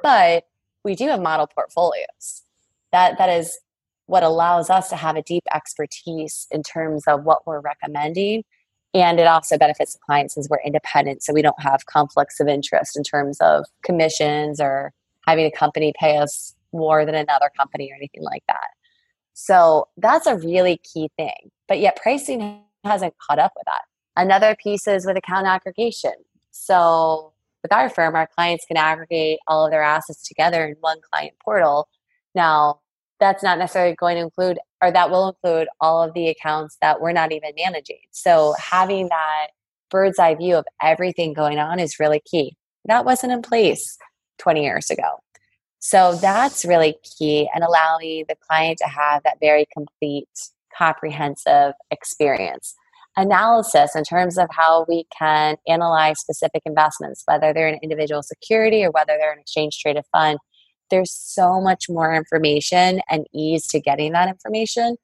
But we do have model portfolios. That that is what allows us to have a deep expertise in terms of what we're recommending. And it also benefits the clients since we're independent, so we don't have conflicts of interest in terms of commissions or having a company pay us more than another company or anything like that. So that's a really key thing. But yet pricing hasn't caught up with that. Another piece is with account aggregation. So with our firm, our clients can aggregate all of their assets together in one client portal. Now, that's not necessarily going to include or that will include all of the accounts that we're not even managing. So having that bird's eye view of everything going on is really key. That wasn't in place 20 years ago. So that's really key and allowing the client to have that very complete, comprehensive experience. Analysis in terms of how we can analyze specific investments, whether they're an individual security or whether they're an exchange traded fund, there's so much more information and ease to getting that information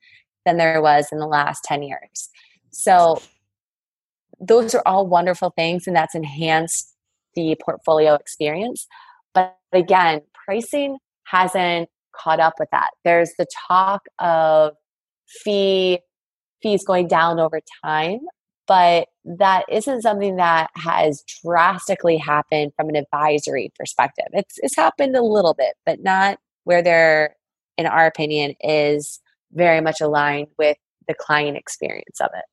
than there was in the last 10 years. So those are all wonderful things and that's enhanced the portfolio experience. But again, pricing hasn't caught up with that. There's the talk of fee fees going down over time, but that isn't something that has drastically happened from an advisory perspective. It's it's happened a little bit, but not where there, in our opinion, is very much aligned with the client experience of it.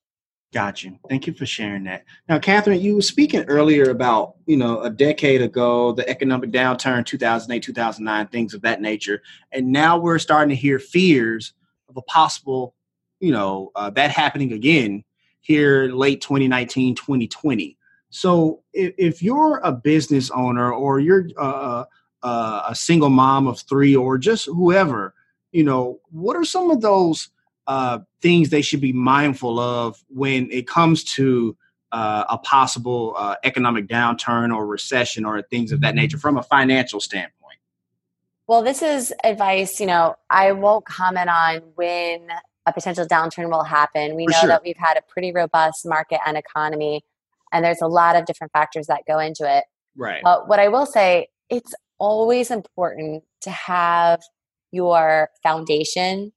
Got you. Thank you for sharing that. Now, Katherine, you were speaking earlier about, you know, a decade ago, the economic downturn, 2008, 2009, things of that nature. And now we're starting to hear fears of a possible, you know, uh, that happening again here late 2019, 2020. So if, if you're a business owner or you're uh, uh, a single mom of three or just whoever, you know, what are some of those – uh, things they should be mindful of when it comes to uh, a possible uh, economic downturn or recession or things of that nature from a financial standpoint? Well, this is advice. You know, I won't comment on when a potential downturn will happen. We For know sure. that we've had a pretty robust market and economy, and there's a lot of different factors that go into it. Right. But what I will say, it's always important to have your foundation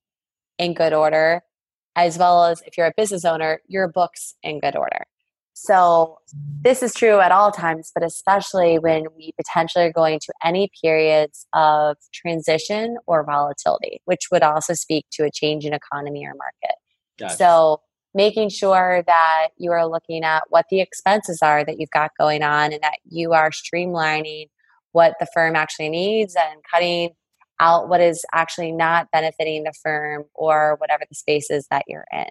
in good order, as well as if you're a business owner, your books in good order. So, this is true at all times, but especially when we potentially are going to any periods of transition or volatility, which would also speak to a change in economy or market. Gotcha. So, making sure that you are looking at what the expenses are that you've got going on and that you are streamlining what the firm actually needs and cutting out what is actually not benefiting the firm or whatever the space is that you're in.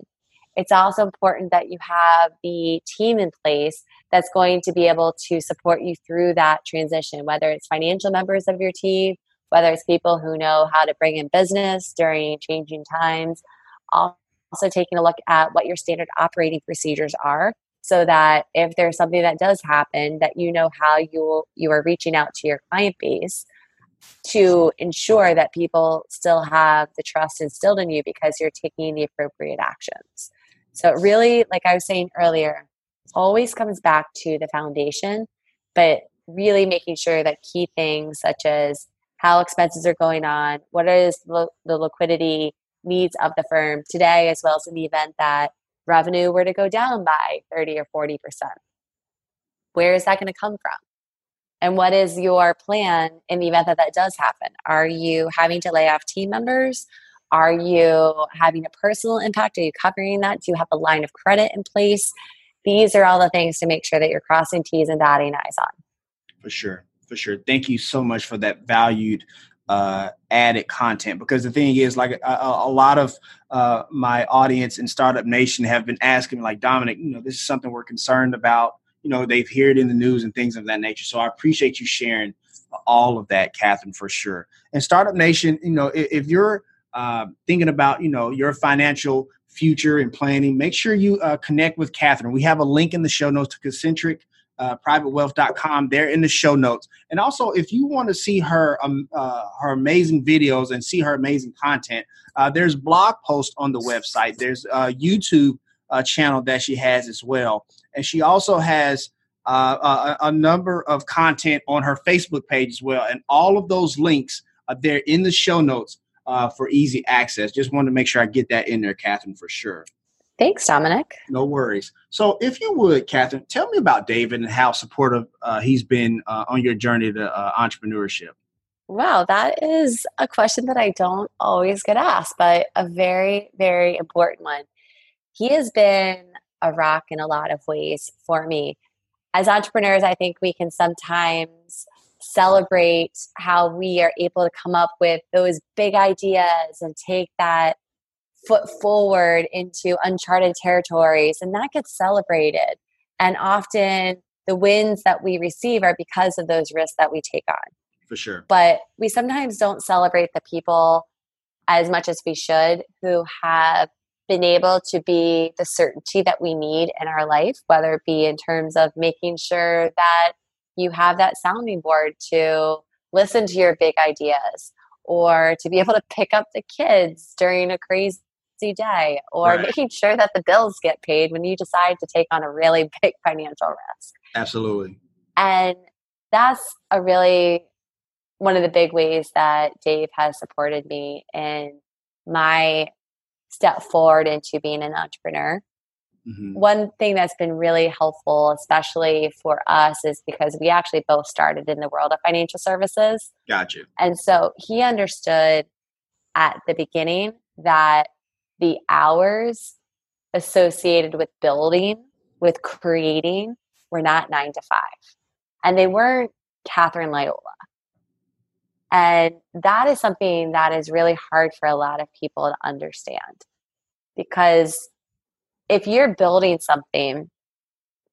It's also important that you have the team in place that's going to be able to support you through that transition, whether it's financial members of your team, whether it's people who know how to bring in business during changing times. Also, taking a look at what your standard operating procedures are so that if there's something that does happen that you know how you you are reaching out to your client base to ensure that people still have the trust instilled in you because you're taking the appropriate actions. So it really, like I was saying earlier, always comes back to the foundation, but really making sure that key things such as how expenses are going on, what is the liquidity needs of the firm today, as well as in the event that revenue were to go down by 30 or 40%. Where is that going to come from? And what is your plan in the event that that does happen? Are you having to lay off team members? Are you having a personal impact? Are you covering that? Do you have a line of credit in place? These are all the things to make sure that you're crossing T's and dotting I's on. For sure. For sure. Thank you so much for that valued uh, added content because the thing is like a, a lot of uh, my audience in startup nation have been asking me, like dominic you know this is something we're concerned about you know they've heard in the news and things of that nature. So I appreciate you sharing all of that, Katherine, for sure. And Startup Nation, you know, if, if you're uh, thinking about you know your financial future and planning, make sure you uh, connect with Katherine. We have a link in the show notes to concentric uh, privatewealth.com. They're in the show notes. And also, if you want to see her um, uh, her amazing videos and see her amazing content, uh, there's blog posts on the website. There's uh, YouTube uh, channel that she has as well. And she also has uh, a, a, number of content on her Facebook page as well. And all of those links are there in the show notes uh, for easy access. Just wanted to make sure I get that in there, Katherine, for sure. Thanks, Dominic. No worries. So, if you would, Katherine, tell me about David and how supportive uh, he's been uh, on your journey to uh, entrepreneurship. Wow, that is a question that I don't always get asked, but a very, very important one he has been a rock in a lot of ways for me. As entrepreneurs, I think we can sometimes celebrate how we are able to come up with those big ideas and take that foot forward into uncharted territories, and that gets celebrated. And often the wins that we receive are because of those risks that we take on. For sure. But we sometimes don't celebrate the people as much as we should who have been able to be the certainty that we need in our life, whether it be in terms of making sure that you have that sounding board to listen to your big ideas or to be able to pick up the kids during a crazy day or right. making sure that the bills get paid when you decide to take on a really big financial risk. Absolutely. And that's a really one of the big ways that Dave has supported me in my step forward into being an entrepreneur. Mm-hmm. One thing that's been really helpful, especially for us, is because we actually both started in the world of financial services. Got you. And so he understood at the beginning that the hours associated with building, with creating, were not nine to five. And they weren't Catherine Lyola. And that is something that is really hard for a lot of people to understand. Because if you're building something,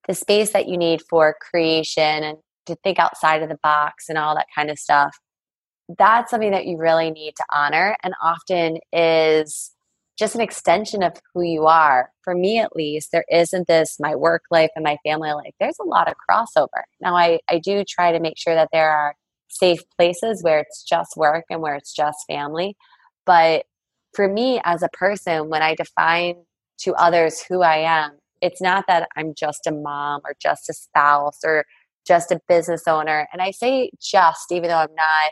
the space that you need for creation and to think outside of the box and all that kind of stuff, that's something that you really need to honor and often is just an extension of who you are. For me, at least, there isn't this my work life and my family life. There's a lot of crossover. Now, I, I do try to make sure that there are safe places where it's just work and where it's just family. But for me as a person, when I define to others who I am, it's not that I'm just a mom or just a spouse or just a business owner. And I say just, even though I'm not,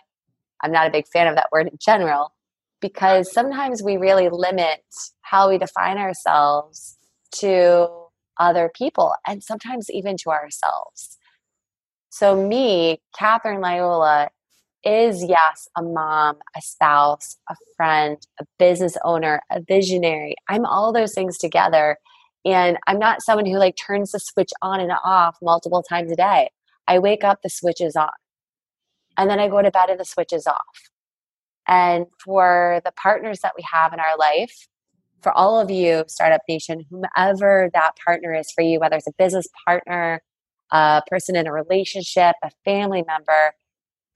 I'm not a big fan of that word in general, because sometimes we really limit how we define ourselves to other people and sometimes even to ourselves. So, me, Katherine Liola, is yes, a mom, a spouse, a friend, a business owner, a visionary. I'm all those things together. And I'm not someone who like turns the switch on and off multiple times a day. I wake up, the switch is on. And then I go to bed and the switch is off. And for the partners that we have in our life, for all of you, Startup Nation, whomever that partner is for you, whether it's a business partner, a person in a relationship, a family member,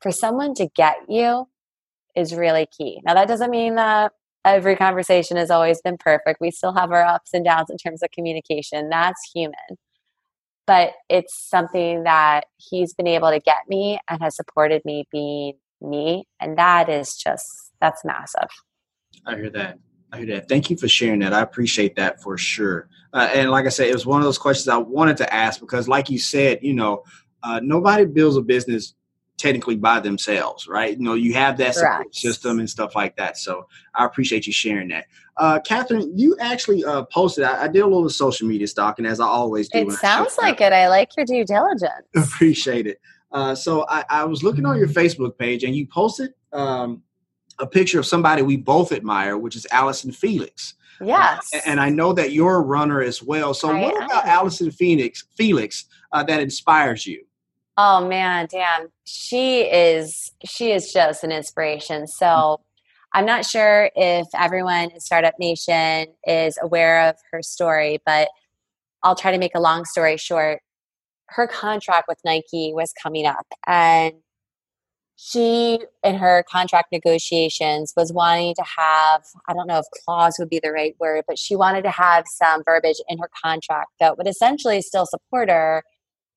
for someone to get you is really key. Now, that doesn't mean that every conversation has always been perfect. We still have our ups and downs in terms of communication. That's human. But it's something that he's been able to get me and has supported me being me. And that is just, that's massive. I hear that. I hear that. Thank you for sharing that. I appreciate that for sure. Uh, and like I said, it was one of those questions I wanted to ask because, like you said, you know, uh, nobody builds a business technically by themselves, right? You know, you have that system and stuff like that. So I appreciate you sharing that. Uh, Katherine, you actually uh, posted, I, I, did a little social media stalking as I always do. It sounds like it. I like your due diligence. Appreciate it. Uh, so I, I, was looking on your Facebook page and you posted um, a picture of somebody we both admire, which is Allyson Felix. Yes. Uh, and I know that you're a runner as well. So I what am. about Allyson Phoenix Felix uh, that inspires you? Oh man, Dan, she is she is just an inspiration. So I'm not sure if everyone in Startup Nation is aware of her story, but I'll try to make a long story short. Her contract with Nike was coming up and she in her contract negotiations was wanting to have i don't know if clause would be the right word but she wanted to have some verbiage in her contract that would essentially still support her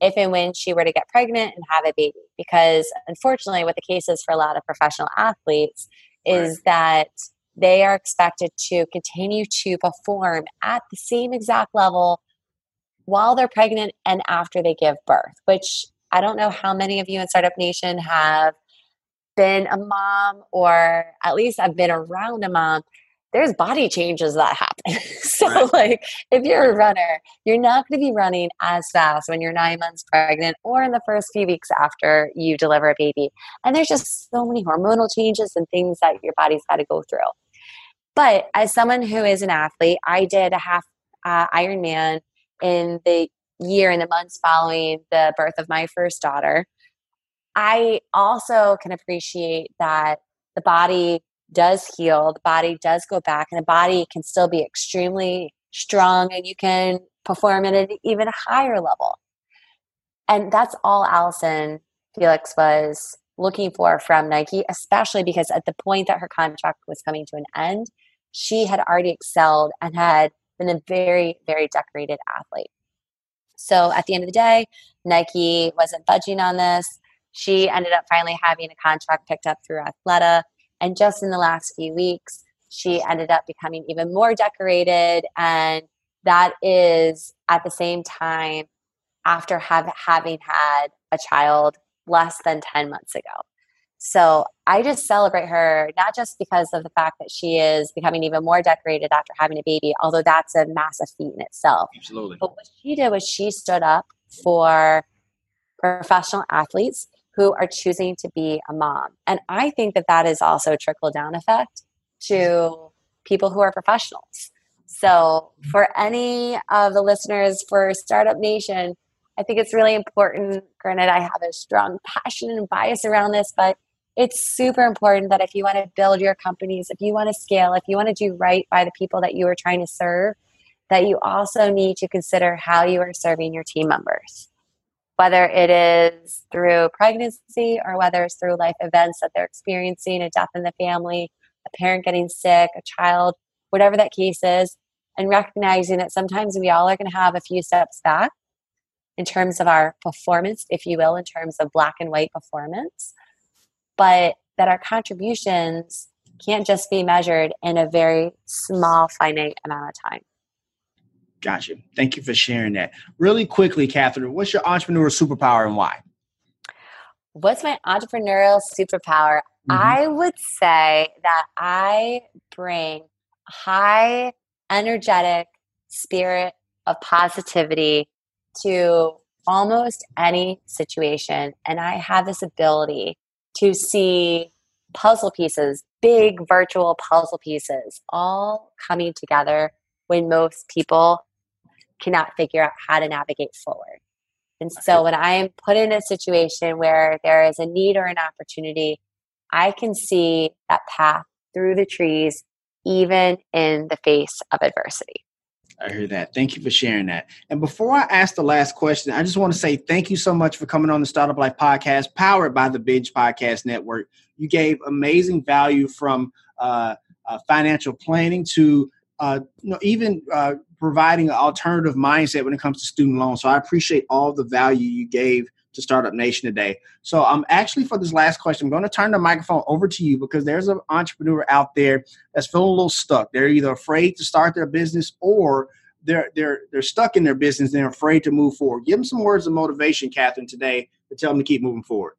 if and when she were to get pregnant and have a baby. Because unfortunately, what the case is for a lot of professional athletes is right. that they are expected to continue to perform at the same exact level while they're pregnant and after they give birth, which I don't know how many of you in Startup Nation have been a mom or at least I've been around a mom there's body changes that happen. so, right. like, if you're a runner, you're not going to be running as fast when you're nine months pregnant or in the first few weeks after you deliver a baby. And there's just so many hormonal changes and things that your body's got to go through. But as someone who is an athlete, I did a half uh, Ironman in the year and the months following the birth of my first daughter. I also can appreciate that the body does heal, the body does go back, and the body can still be extremely strong and you can perform at an even higher level. And that's all Allyson Felix was looking for from Nike, especially because at the point that her contract was coming to an end, she had already excelled and had been a very, very decorated athlete. So at the end of the day, Nike wasn't budging on this She ended up finally having a contract picked up through Athleta. And just in the last few weeks, she ended up becoming even more decorated. And that is at the same time after have, having had a child less than 10 months ago. So I just celebrate her, not just because of the fact that she is becoming even more decorated after having a baby, although that's a massive feat in itself. Absolutely. But what she did was she stood up for professional athletes who are choosing to be a mom. And I think that that is also a trickle down effect to people who are professionals. So, mm-hmm. for any of the listeners for Startup Nation, I think it's really important. Granted, I have a strong passion and bias around this, but it's super important that if you want to build your companies, if you want to scale, if you want to do right by the people that you are trying to serve, that you also need to consider how you are serving your team members. Whether it is through pregnancy or whether it's through life events that they're experiencing, a death in the family, a parent getting sick, a child, whatever that case is, and recognizing that sometimes we all are going to have a few steps back in terms of our performance, if you will, in terms of black and white performance but that our contributions can't just be measured in a very small, finite amount of time. Gotcha. Thank you for sharing that. Really quickly, Katherine, what's your entrepreneurial superpower and why? What's my entrepreneurial superpower? Mm-hmm. I would say that I bring high, energetic spirit of positivity to almost any situation. And I have this ability to see puzzle pieces, big virtual puzzle pieces, all coming together when most people cannot figure out how to navigate forward. And so when I am put in a situation where there is a need or an opportunity, I can see that path through the trees, even in the face of adversity. I hear that. Thank you for sharing that. And before I ask the last question, I just want to say thank you so much for coming on the Startup Life podcast, powered by the Binge Podcast Network. You gave amazing value from uh, uh, financial planning to uh, you know even uh, providing an alternative mindset when it comes to student loans. So I appreciate all the value you gave to Startup Nation today. So I'm um, actually for this last question, I'm going to turn the microphone over to you because there's an entrepreneur out there that's feeling a little stuck. They're either afraid to start their business or they're they're they're stuck in their business and they're afraid to move forward. Give them some words of motivation, Katherine, today to tell them to keep moving forward.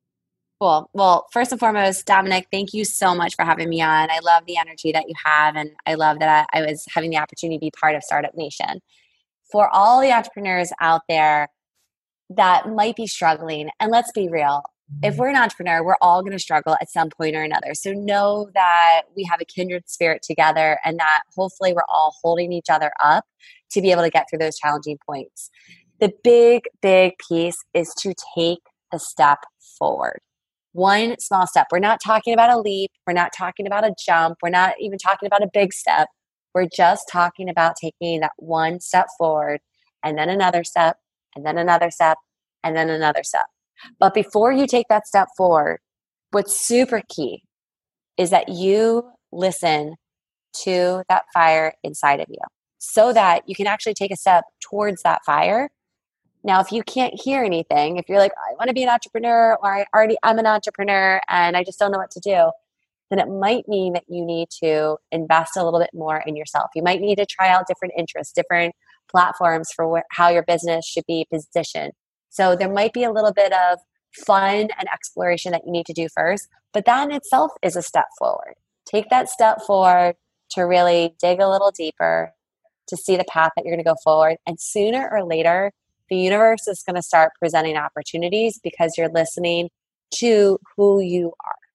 Cool. Well, first and foremost, Dominic, thank you so much for having me on. I love the energy that you have, and I love that I, was having the opportunity to be part of Startup Nation. For all the entrepreneurs out there that might be struggling. And let's be real, if mm-hmm. we're an entrepreneur, we're all going to struggle at some point or another. So know that we have a kindred spirit together and that hopefully we're all holding each other up to be able to get through those challenging points. The big, big piece is to take the step forward. One small step. We're not talking about a leap. We're not talking about a jump. We're not even talking about a big step. We're just talking about taking that one step forward and then another step and then another step, and then another step. But before you take that step forward, what's super key is that you listen to that fire inside of you so that you can actually take a step towards that fire. Now, if you can't hear anything, if you're like, oh, I want to be an entrepreneur, or I already I'm an entrepreneur and I just don't know what to do, then it might mean that you need to invest a little bit more in yourself. You might need to try out different interests, different platforms for wh- how your business should be positioned. So there might be a little bit of fun and exploration that you need to do first, but that in itself is a step forward. Take that step forward to really dig a little deeper to see the path that you're going to go forward. And sooner or later, the universe is going to start presenting opportunities because you're listening to who you are.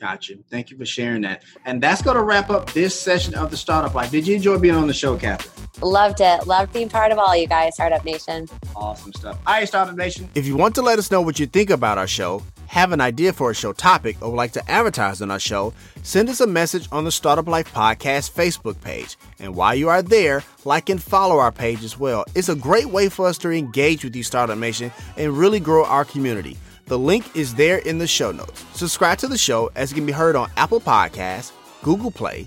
Gotcha. Thank you for sharing that. And that's going to wrap up this session of the Startup Life. Did you enjoy being on the show, Katherine? Loved it. Loved being part of all you guys, Startup Nation. Awesome stuff. All right, Startup Nation. If you want to let us know what you think about our show, have an idea for a show topic, or would like to advertise on our show, send us a message on the Startup Life Podcast Facebook page. And while you are there, like and follow our page as well. It's a great way for us to engage with you, Startup Nation, and really grow our community. The link is there in the show notes. Subscribe to the show as it can be heard on Apple Podcasts, Google Play,